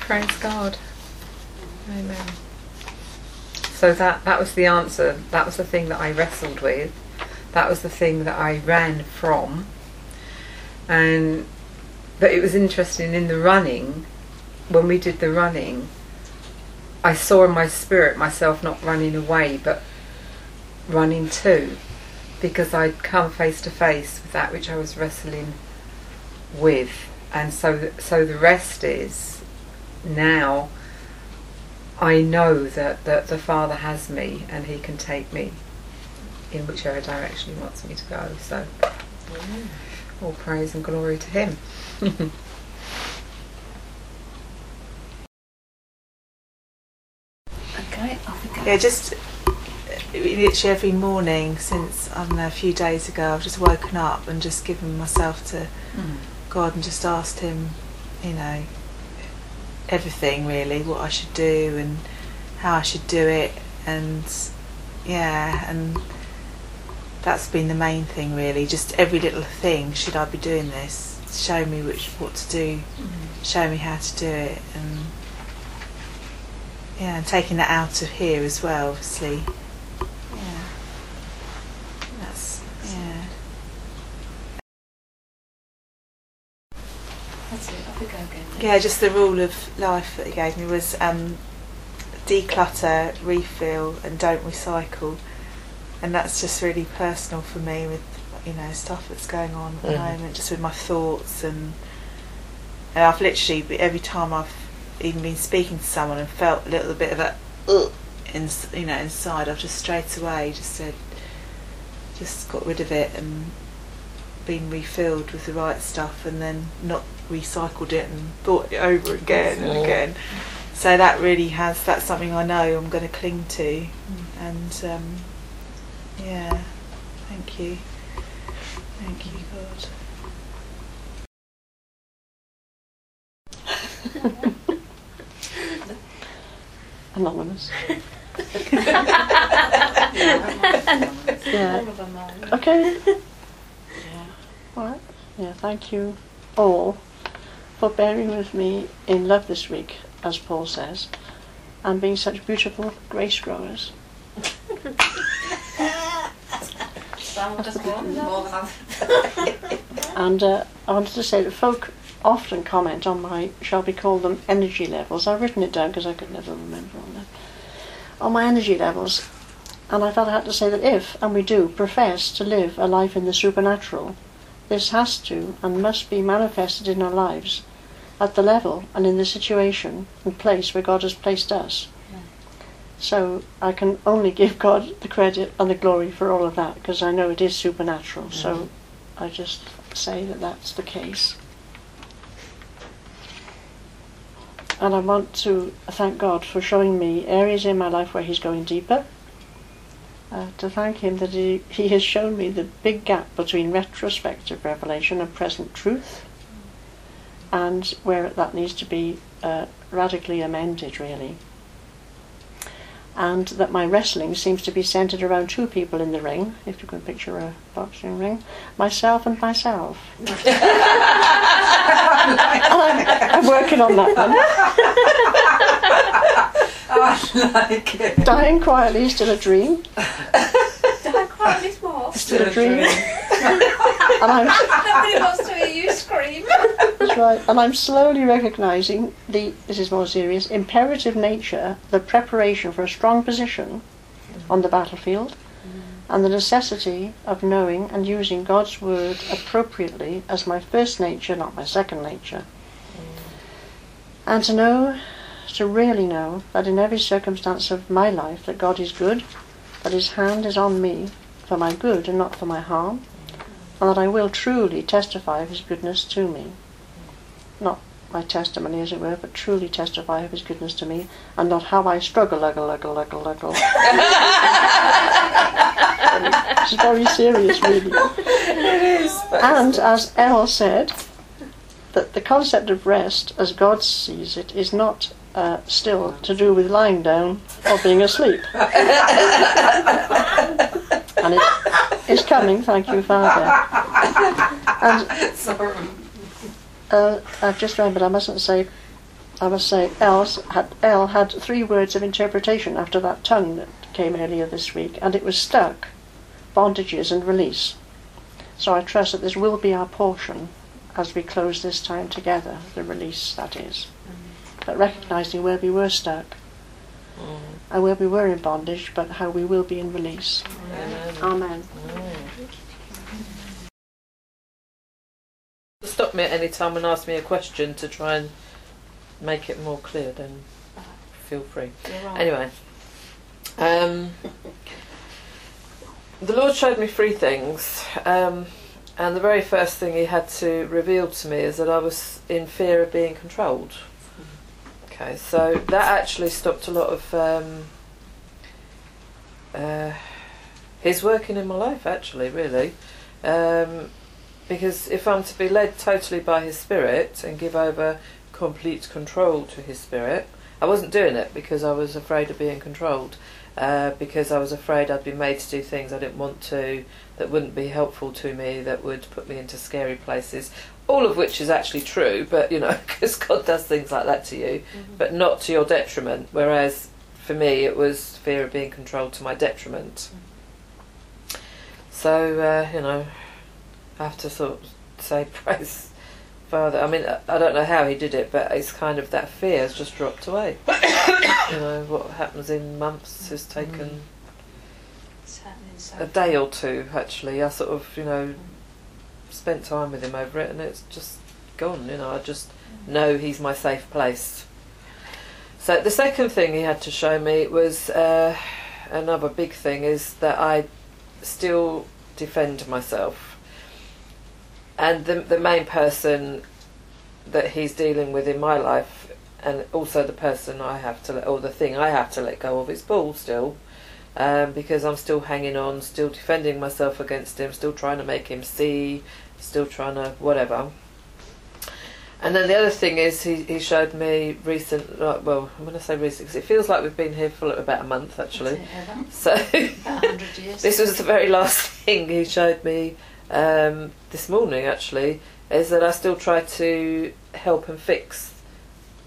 Praise God. Amen. So that that was the answer. That was the thing that I wrestled with. That was the thing that I ran from. And but it was interesting in the running. When we did the running, I saw in my spirit myself not running away, but running to, because I'd come face to face with that which I was wrestling with, and so so the rest is now I know that, that the Father has me and He can take me in whichever direction He wants me to go. So, all praise and glory to Him. Okay, off we go. Yeah, just literally every morning since I don't know a few days ago, I've just woken up and just given myself to Mm. God and just asked Him, you know, everything really, what I should do and how I should do it, and yeah, and that's been the main thing really. Just every little thing, should I be doing this? Show me which what to do, show me how to do it, and yeah, and taking that out of here as well, obviously. Yeah, that's yeah. That's it, off we go again. Yeah, just the rule of life that he gave me was um, declutter, refill, and don't recycle. And that's just really personal for me with you know stuff that's going on at the Mhm. moment, just with my thoughts and and I've literally every time I've even been speaking to someone and felt a little bit of that ugh, in, you know inside, I've just straight away just said just got rid of it and been refilled with the right stuff and then not recycled it and bought it over again and Mm. again. So that really has that's something I know I'm going to cling to, and um, yeah, thank you, thank you God. Anonymous. Yeah. of them are. Okay. Yeah. All right. Yeah. Thank you all for bearing with me in love this week, as Paul says, and being such beautiful grace growers. Sam, just go on. More than I've- And uh, I wanted to say that folk often comment on my, shall we call them, energy levels. I've written it down because I could never remember on that. On my energy levels. And I felt I had to say that if, and we do, profess to live a life in the supernatural, this has to and must be manifested in our lives at the level and in the situation and place where God has placed us. So I can only give God the credit and the glory for all of that because I know it is supernatural. So I just say that that's the case. And I want to thank God for showing me areas in my life where He's going deeper. Uh, to thank Him that he, he has shown me the big gap between retrospective revelation and present truth, and where that needs to be uh, radically amended, really. And that my wrestling seems to be centered around two people in the ring, if you can picture a boxing ring myself and myself. and I'm, I'm working on that one. I like it. Dying quietly is still a dream. Dying quietly this more. Still a dream. and I'm Nobody wants to hear you scream. That's right. And I'm slowly recognizing the, this is more serious, imperative nature, the preparation for a strong position on the battlefield, and the necessity of knowing and using God's word appropriately as my first nature, not my second nature. Mm. And to know, to really know, that in every circumstance of my life that God is good, that his hand is on me for my good and not for my harm, and that I will truly testify of his goodness to me not my testimony, as it were, but truly testify of his goodness to me, and not how I struggle, luggle, luggle, luggle, luggle. it's very serious, really. It is. And as Elle said, that the concept of rest, as God sees it, is not uh, still to do with lying down or being asleep. and it is coming, thank you, Father. And Sorry. Uh, I've just remembered. I mustn't say. I must say. Els had El had three words of interpretation after that tongue that came earlier this week, and it was stuck, bondages, and release. So I trust that this will be our portion as we close this time together. The release, that is, mm. but recognizing where we were stuck mm. and where we were in bondage, but how we will be in release. Amen. Mm. Stop me at any time and ask me a question to try and make it more clear, then feel free. Anyway, um, the Lord showed me three things, um, and the very first thing He had to reveal to me is that I was in fear of being controlled. Okay, so that actually stopped a lot of um, uh, His working in my life, actually, really. Um, because if I'm to be led totally by His Spirit and give over complete control to His Spirit, I wasn't doing it because I was afraid of being controlled, uh, because I was afraid I'd be made to do things I didn't want to, that wouldn't be helpful to me, that would put me into scary places. All of which is actually true, but you know, because God does things like that to you, but not to your detriment. Whereas for me, it was fear of being controlled to my detriment. So uh, you know, I have to sort of say praise Father. I mean, I I don't know how he did it, but it's kind of that fear has just dropped away. you know, what happens in months has taken It's happening so a day or two. Actually, I sort of you know spent time with him over it, and it's just gone. You know, I just know he's my safe place. So the second thing he had to show me was uh, another big thing is that I still defend myself, and the the main person that he's dealing with in my life, and also the person I have to let, or the thing I have to let go of is Paul still. Um, because I'm still hanging on, still defending myself against him, still trying to make him see, still trying to whatever. And then the other thing is, he, he showed me recent, like, well, I'm going to say recent because it feels like we've been here for about a month actually. So About 100 years. this was the very last thing he showed me um, this morning actually, is that I still try to help and fix,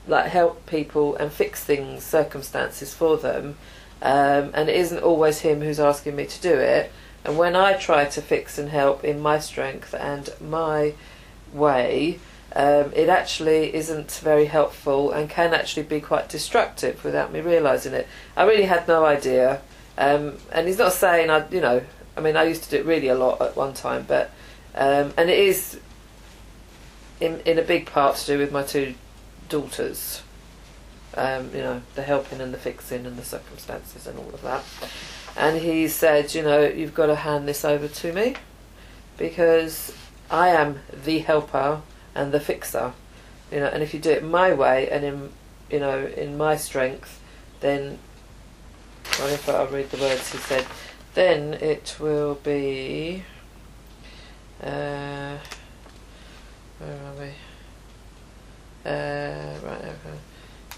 like help people and fix things, circumstances for them. Um, and it isn't always him who's asking me to do it, And when I try to fix and help in my strength and my way, um, it actually isn't very helpful and can actually be quite destructive without me realising it. I really had no idea. Um, and he's not saying I, you know, I mean, I used to do it really a lot at one time, but um, and it is in in a big part to do with my two daughters. Um, you know, the helping and the fixing and the circumstances and all of that. And he said, you know, you've got to hand this over to me because I am the helper and the fixer. You know, and if you do it my way and in you know in my strength, then well, if I'll read the words he said, then it will be. Uh, where are we? Uh, right, okay.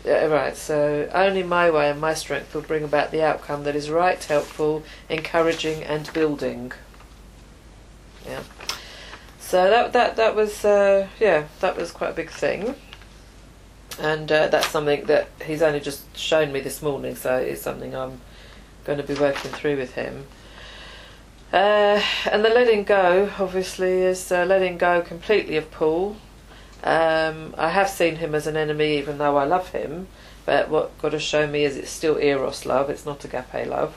Yeah, right. So only my way and my strength will bring about the outcome that is right, helpful, encouraging, and building. Yeah. So that that that was uh, yeah that was quite a big thing, and uh, that's something that he's only just shown me this morning. So it's something I'm going to be working through with him. Uh, and the letting go, obviously, is uh, letting go completely of Paul. Um, I have seen him as an enemy, even though I love him. But what God has shown me is it's still eros love; it's not agape love,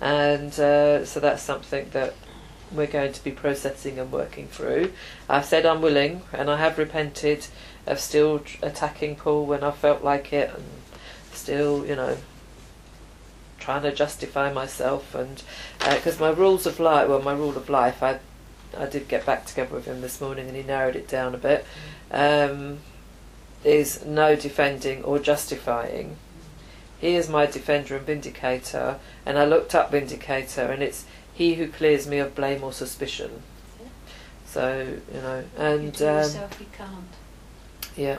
and uh, so that's something that we're going to be processing and working through. I've said I'm willing, and I have repented of still attacking Paul when I felt like it, and still, you know, trying to justify myself. And because my rules of life, well, my rule of life, I, I did get back together with him this morning, and he narrowed it down a bit. Um, is no defending or justifying. He is my defender and vindicator, and I looked up vindicator, and it's he who clears me of blame or suspicion. So you know, and do um, yourself, you can't. yeah,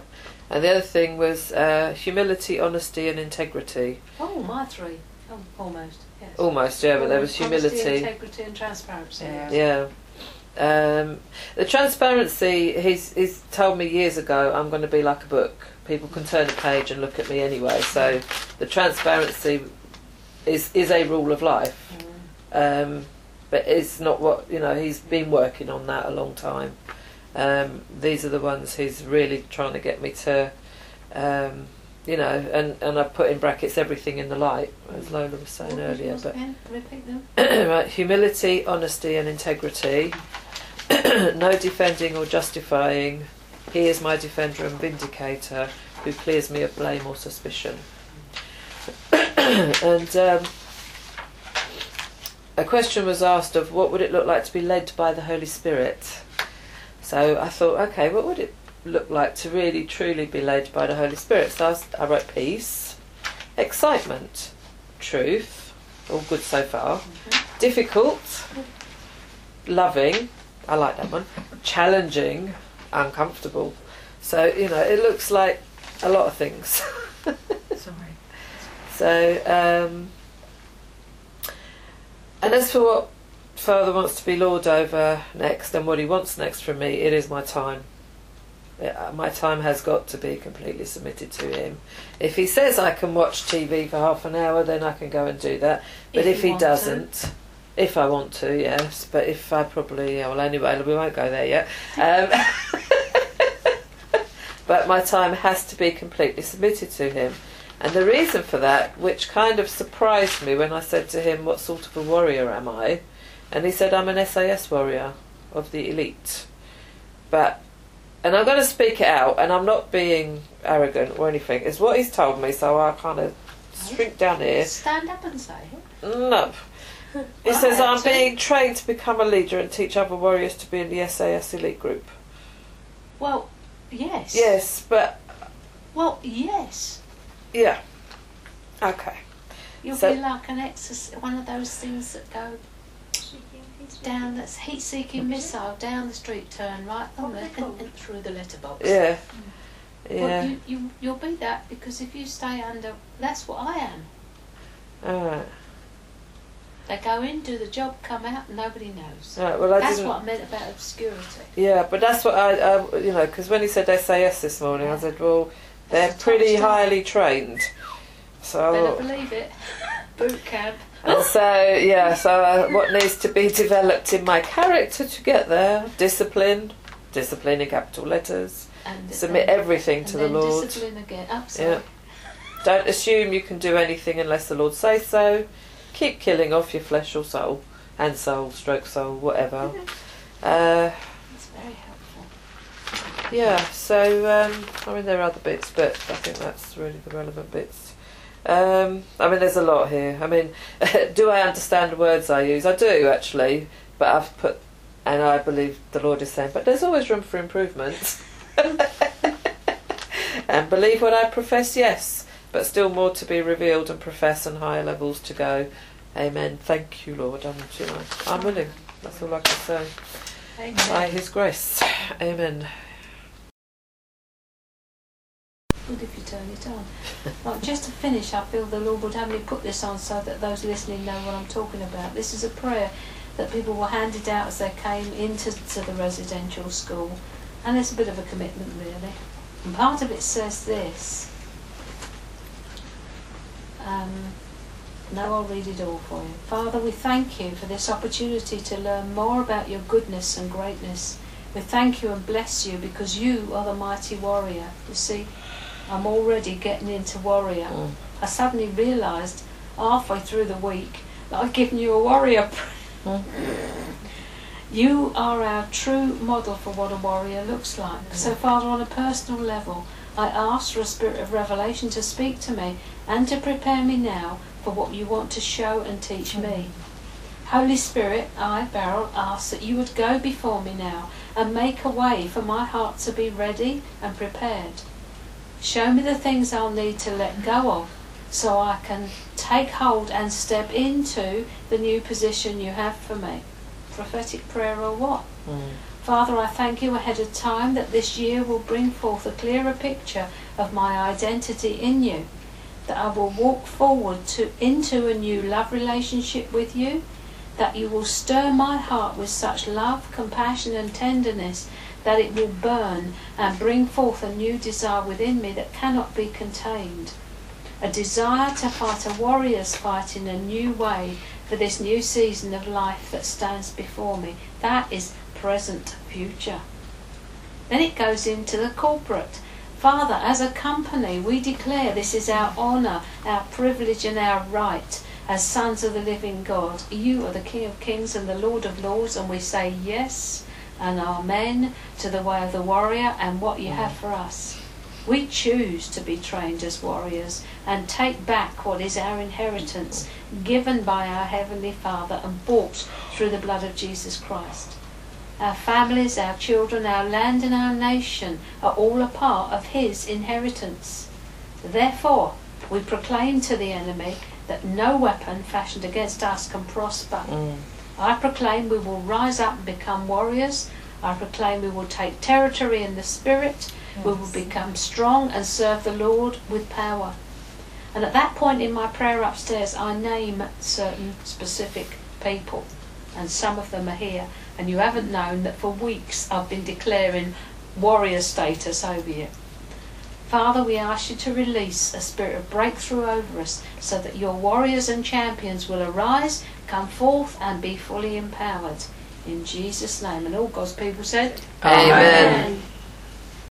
and the other thing was uh, humility, honesty, and integrity. Oh, my three. Oh, almost. Yes. Almost, yeah, but there was Honesty, humility. integrity, and transparency. Yeah. Yeah. Um, the transparency, he's, he's told me years ago, I'm going to be like a book. People can turn a page and look at me anyway. So the transparency is, is a rule of life. Mm. Um, but it's not what, you know, he's been working on that a long time. Um, these are the ones he's really trying to get me to, um, you know, and, and I've put in brackets everything in the light, as Lola was saying What earlier. But them. right, humility, honesty, and integrity. no defending or justifying. He is my defender and vindicator, who clears me of blame or suspicion. and um, a question was asked of what would it look like to be led by the Holy Spirit. So I thought, okay, what would it look like to really truly be led by the Holy Spirit? So I wrote peace, excitement, truth, all good so far. Difficult, loving, I like that one. Challenging, uncomfortable. So you know, it looks like a lot of things. Sorry. So, um, and as for what Father wants to be Lord over next and what he wants next from me, it is my time. Yeah, my time has got to be completely submitted to him. If he says I can watch TV for half an hour, then I can go and do that. But If if, he doesn't, if I want to, yes. But if I probably, yeah, well, anyway, we won't go there yet. Um, but my time has to be completely submitted to him. And the reason for that, which kind of surprised me when I said to him, What sort of a warrior am I? And he said, I'm an SAS warrior of the elite. But, and I'm going to speak it out, and I'm not being arrogant or anything. It's what he's told me, so I kind of shrink down here. Stand up and say it. No. He says, I'm being trained to become a leader and teach other warriors to be in the SAS elite group. Well, yes. Yes, but, Well, yes. yeah. Okay. You'll So- be like an exorc one of those things that go down, that's heat-seeking missile, down the street, turn right on there, and, and through the letterbox. Yeah. Well, Yeah. you, you, you'll be that because if you stay under, that's what I am. Alright. They go in, do the job, come out, nobody knows. Alright, well, I That's didn't. what I meant about obscurity. Yeah, but that's what I, I you know, because when he said SAS this morning, I said, well, they're pretty highly trained. So. Better So, believe it. Boot camp. And so, yeah, so uh, what needs to be developed in my character to get there? Discipline, discipline in capital letters. And, Submit and- everything to the Lord. Discipline again. Yeah. Absolutely. Don't assume you can do anything unless the Lord says so. Keep killing off your flesh or soul, and soul, stroke soul, whatever. Uh, That's very helpful. yeah, so um, I mean there are other bits, but I think that's really the relevant bits. Um, I mean, there's a lot here. I mean, do I understand the words I use? I do actually, but I've put, and I believe the Lord is saying, but there's always room for improvement. and believe what I profess, yes, but still more to be revealed and profess and higher levels to go. Amen. Thank you, Lord. I'm, you know, I'm willing. That's all I can say. By His grace. Amen. Good if you turn it on. Right, just to finish, I feel the Lord would have me put this on so that those listening know what I'm talking about. This is a prayer that people were handed out as they came into to the residential school, and it's a bit of a commitment, really. And part of it says this. Um, no, I'll read it all for you. Father, we thank you for this opportunity to learn more about your goodness and greatness. We thank you and bless you because you are the mighty warrior. You see, I'm already getting into warrior. Mm. I suddenly realised halfway through the week that I'd given you a warrior. Mm. You are our true model for what a warrior looks like. So, Father, on a personal level, I ask for a spirit of revelation to speak to me and to prepare me now for what you want to show and teach me. Holy Spirit, I, Beryl, ask that you would go before me now and make a way for my heart to be ready and prepared. Show me the things I'll need to let go of so I can take hold and step into the new position you have for me. Prophetic prayer or what? Mm. Father, I thank you ahead of time that this year will bring forth a clearer picture of my identity in you, that I will walk forward to into a new love relationship with you, that you will stir my heart with such love, compassion and tenderness that it will burn and bring forth a new desire within me that cannot be contained. A desire to fight a warrior's fight in a new way for this new season of life that stands before me. That is present future. Then it goes into the corporate. Father, as a company, we declare this is our honour, our privilege, and our right as sons of the living God. You are the King of Kings and the Lord of Lords, and we say yes and amen to the way of the warrior and what you have for us. We choose to be trained as warriors and take back what is our inheritance given by our Heavenly Father and bought through the blood of Jesus Christ. Our families, our children, our land, and our nation are all a part of His inheritance. Therefore, we proclaim to the enemy that no weapon fashioned against us can prosper. Mm. I proclaim we will rise up and become warriors. I proclaim we will take territory in the Spirit. We will become strong and serve the Lord with power. And at that point in my prayer upstairs, I name certain specific people, and some of them are here. And you haven't known that for weeks I've been declaring warrior status over you. Father, we ask you to release a spirit of breakthrough over us so that your warriors and champions will arise, come forth, and be fully empowered. In Jesus' name. And all God's people said, Amen. Amen.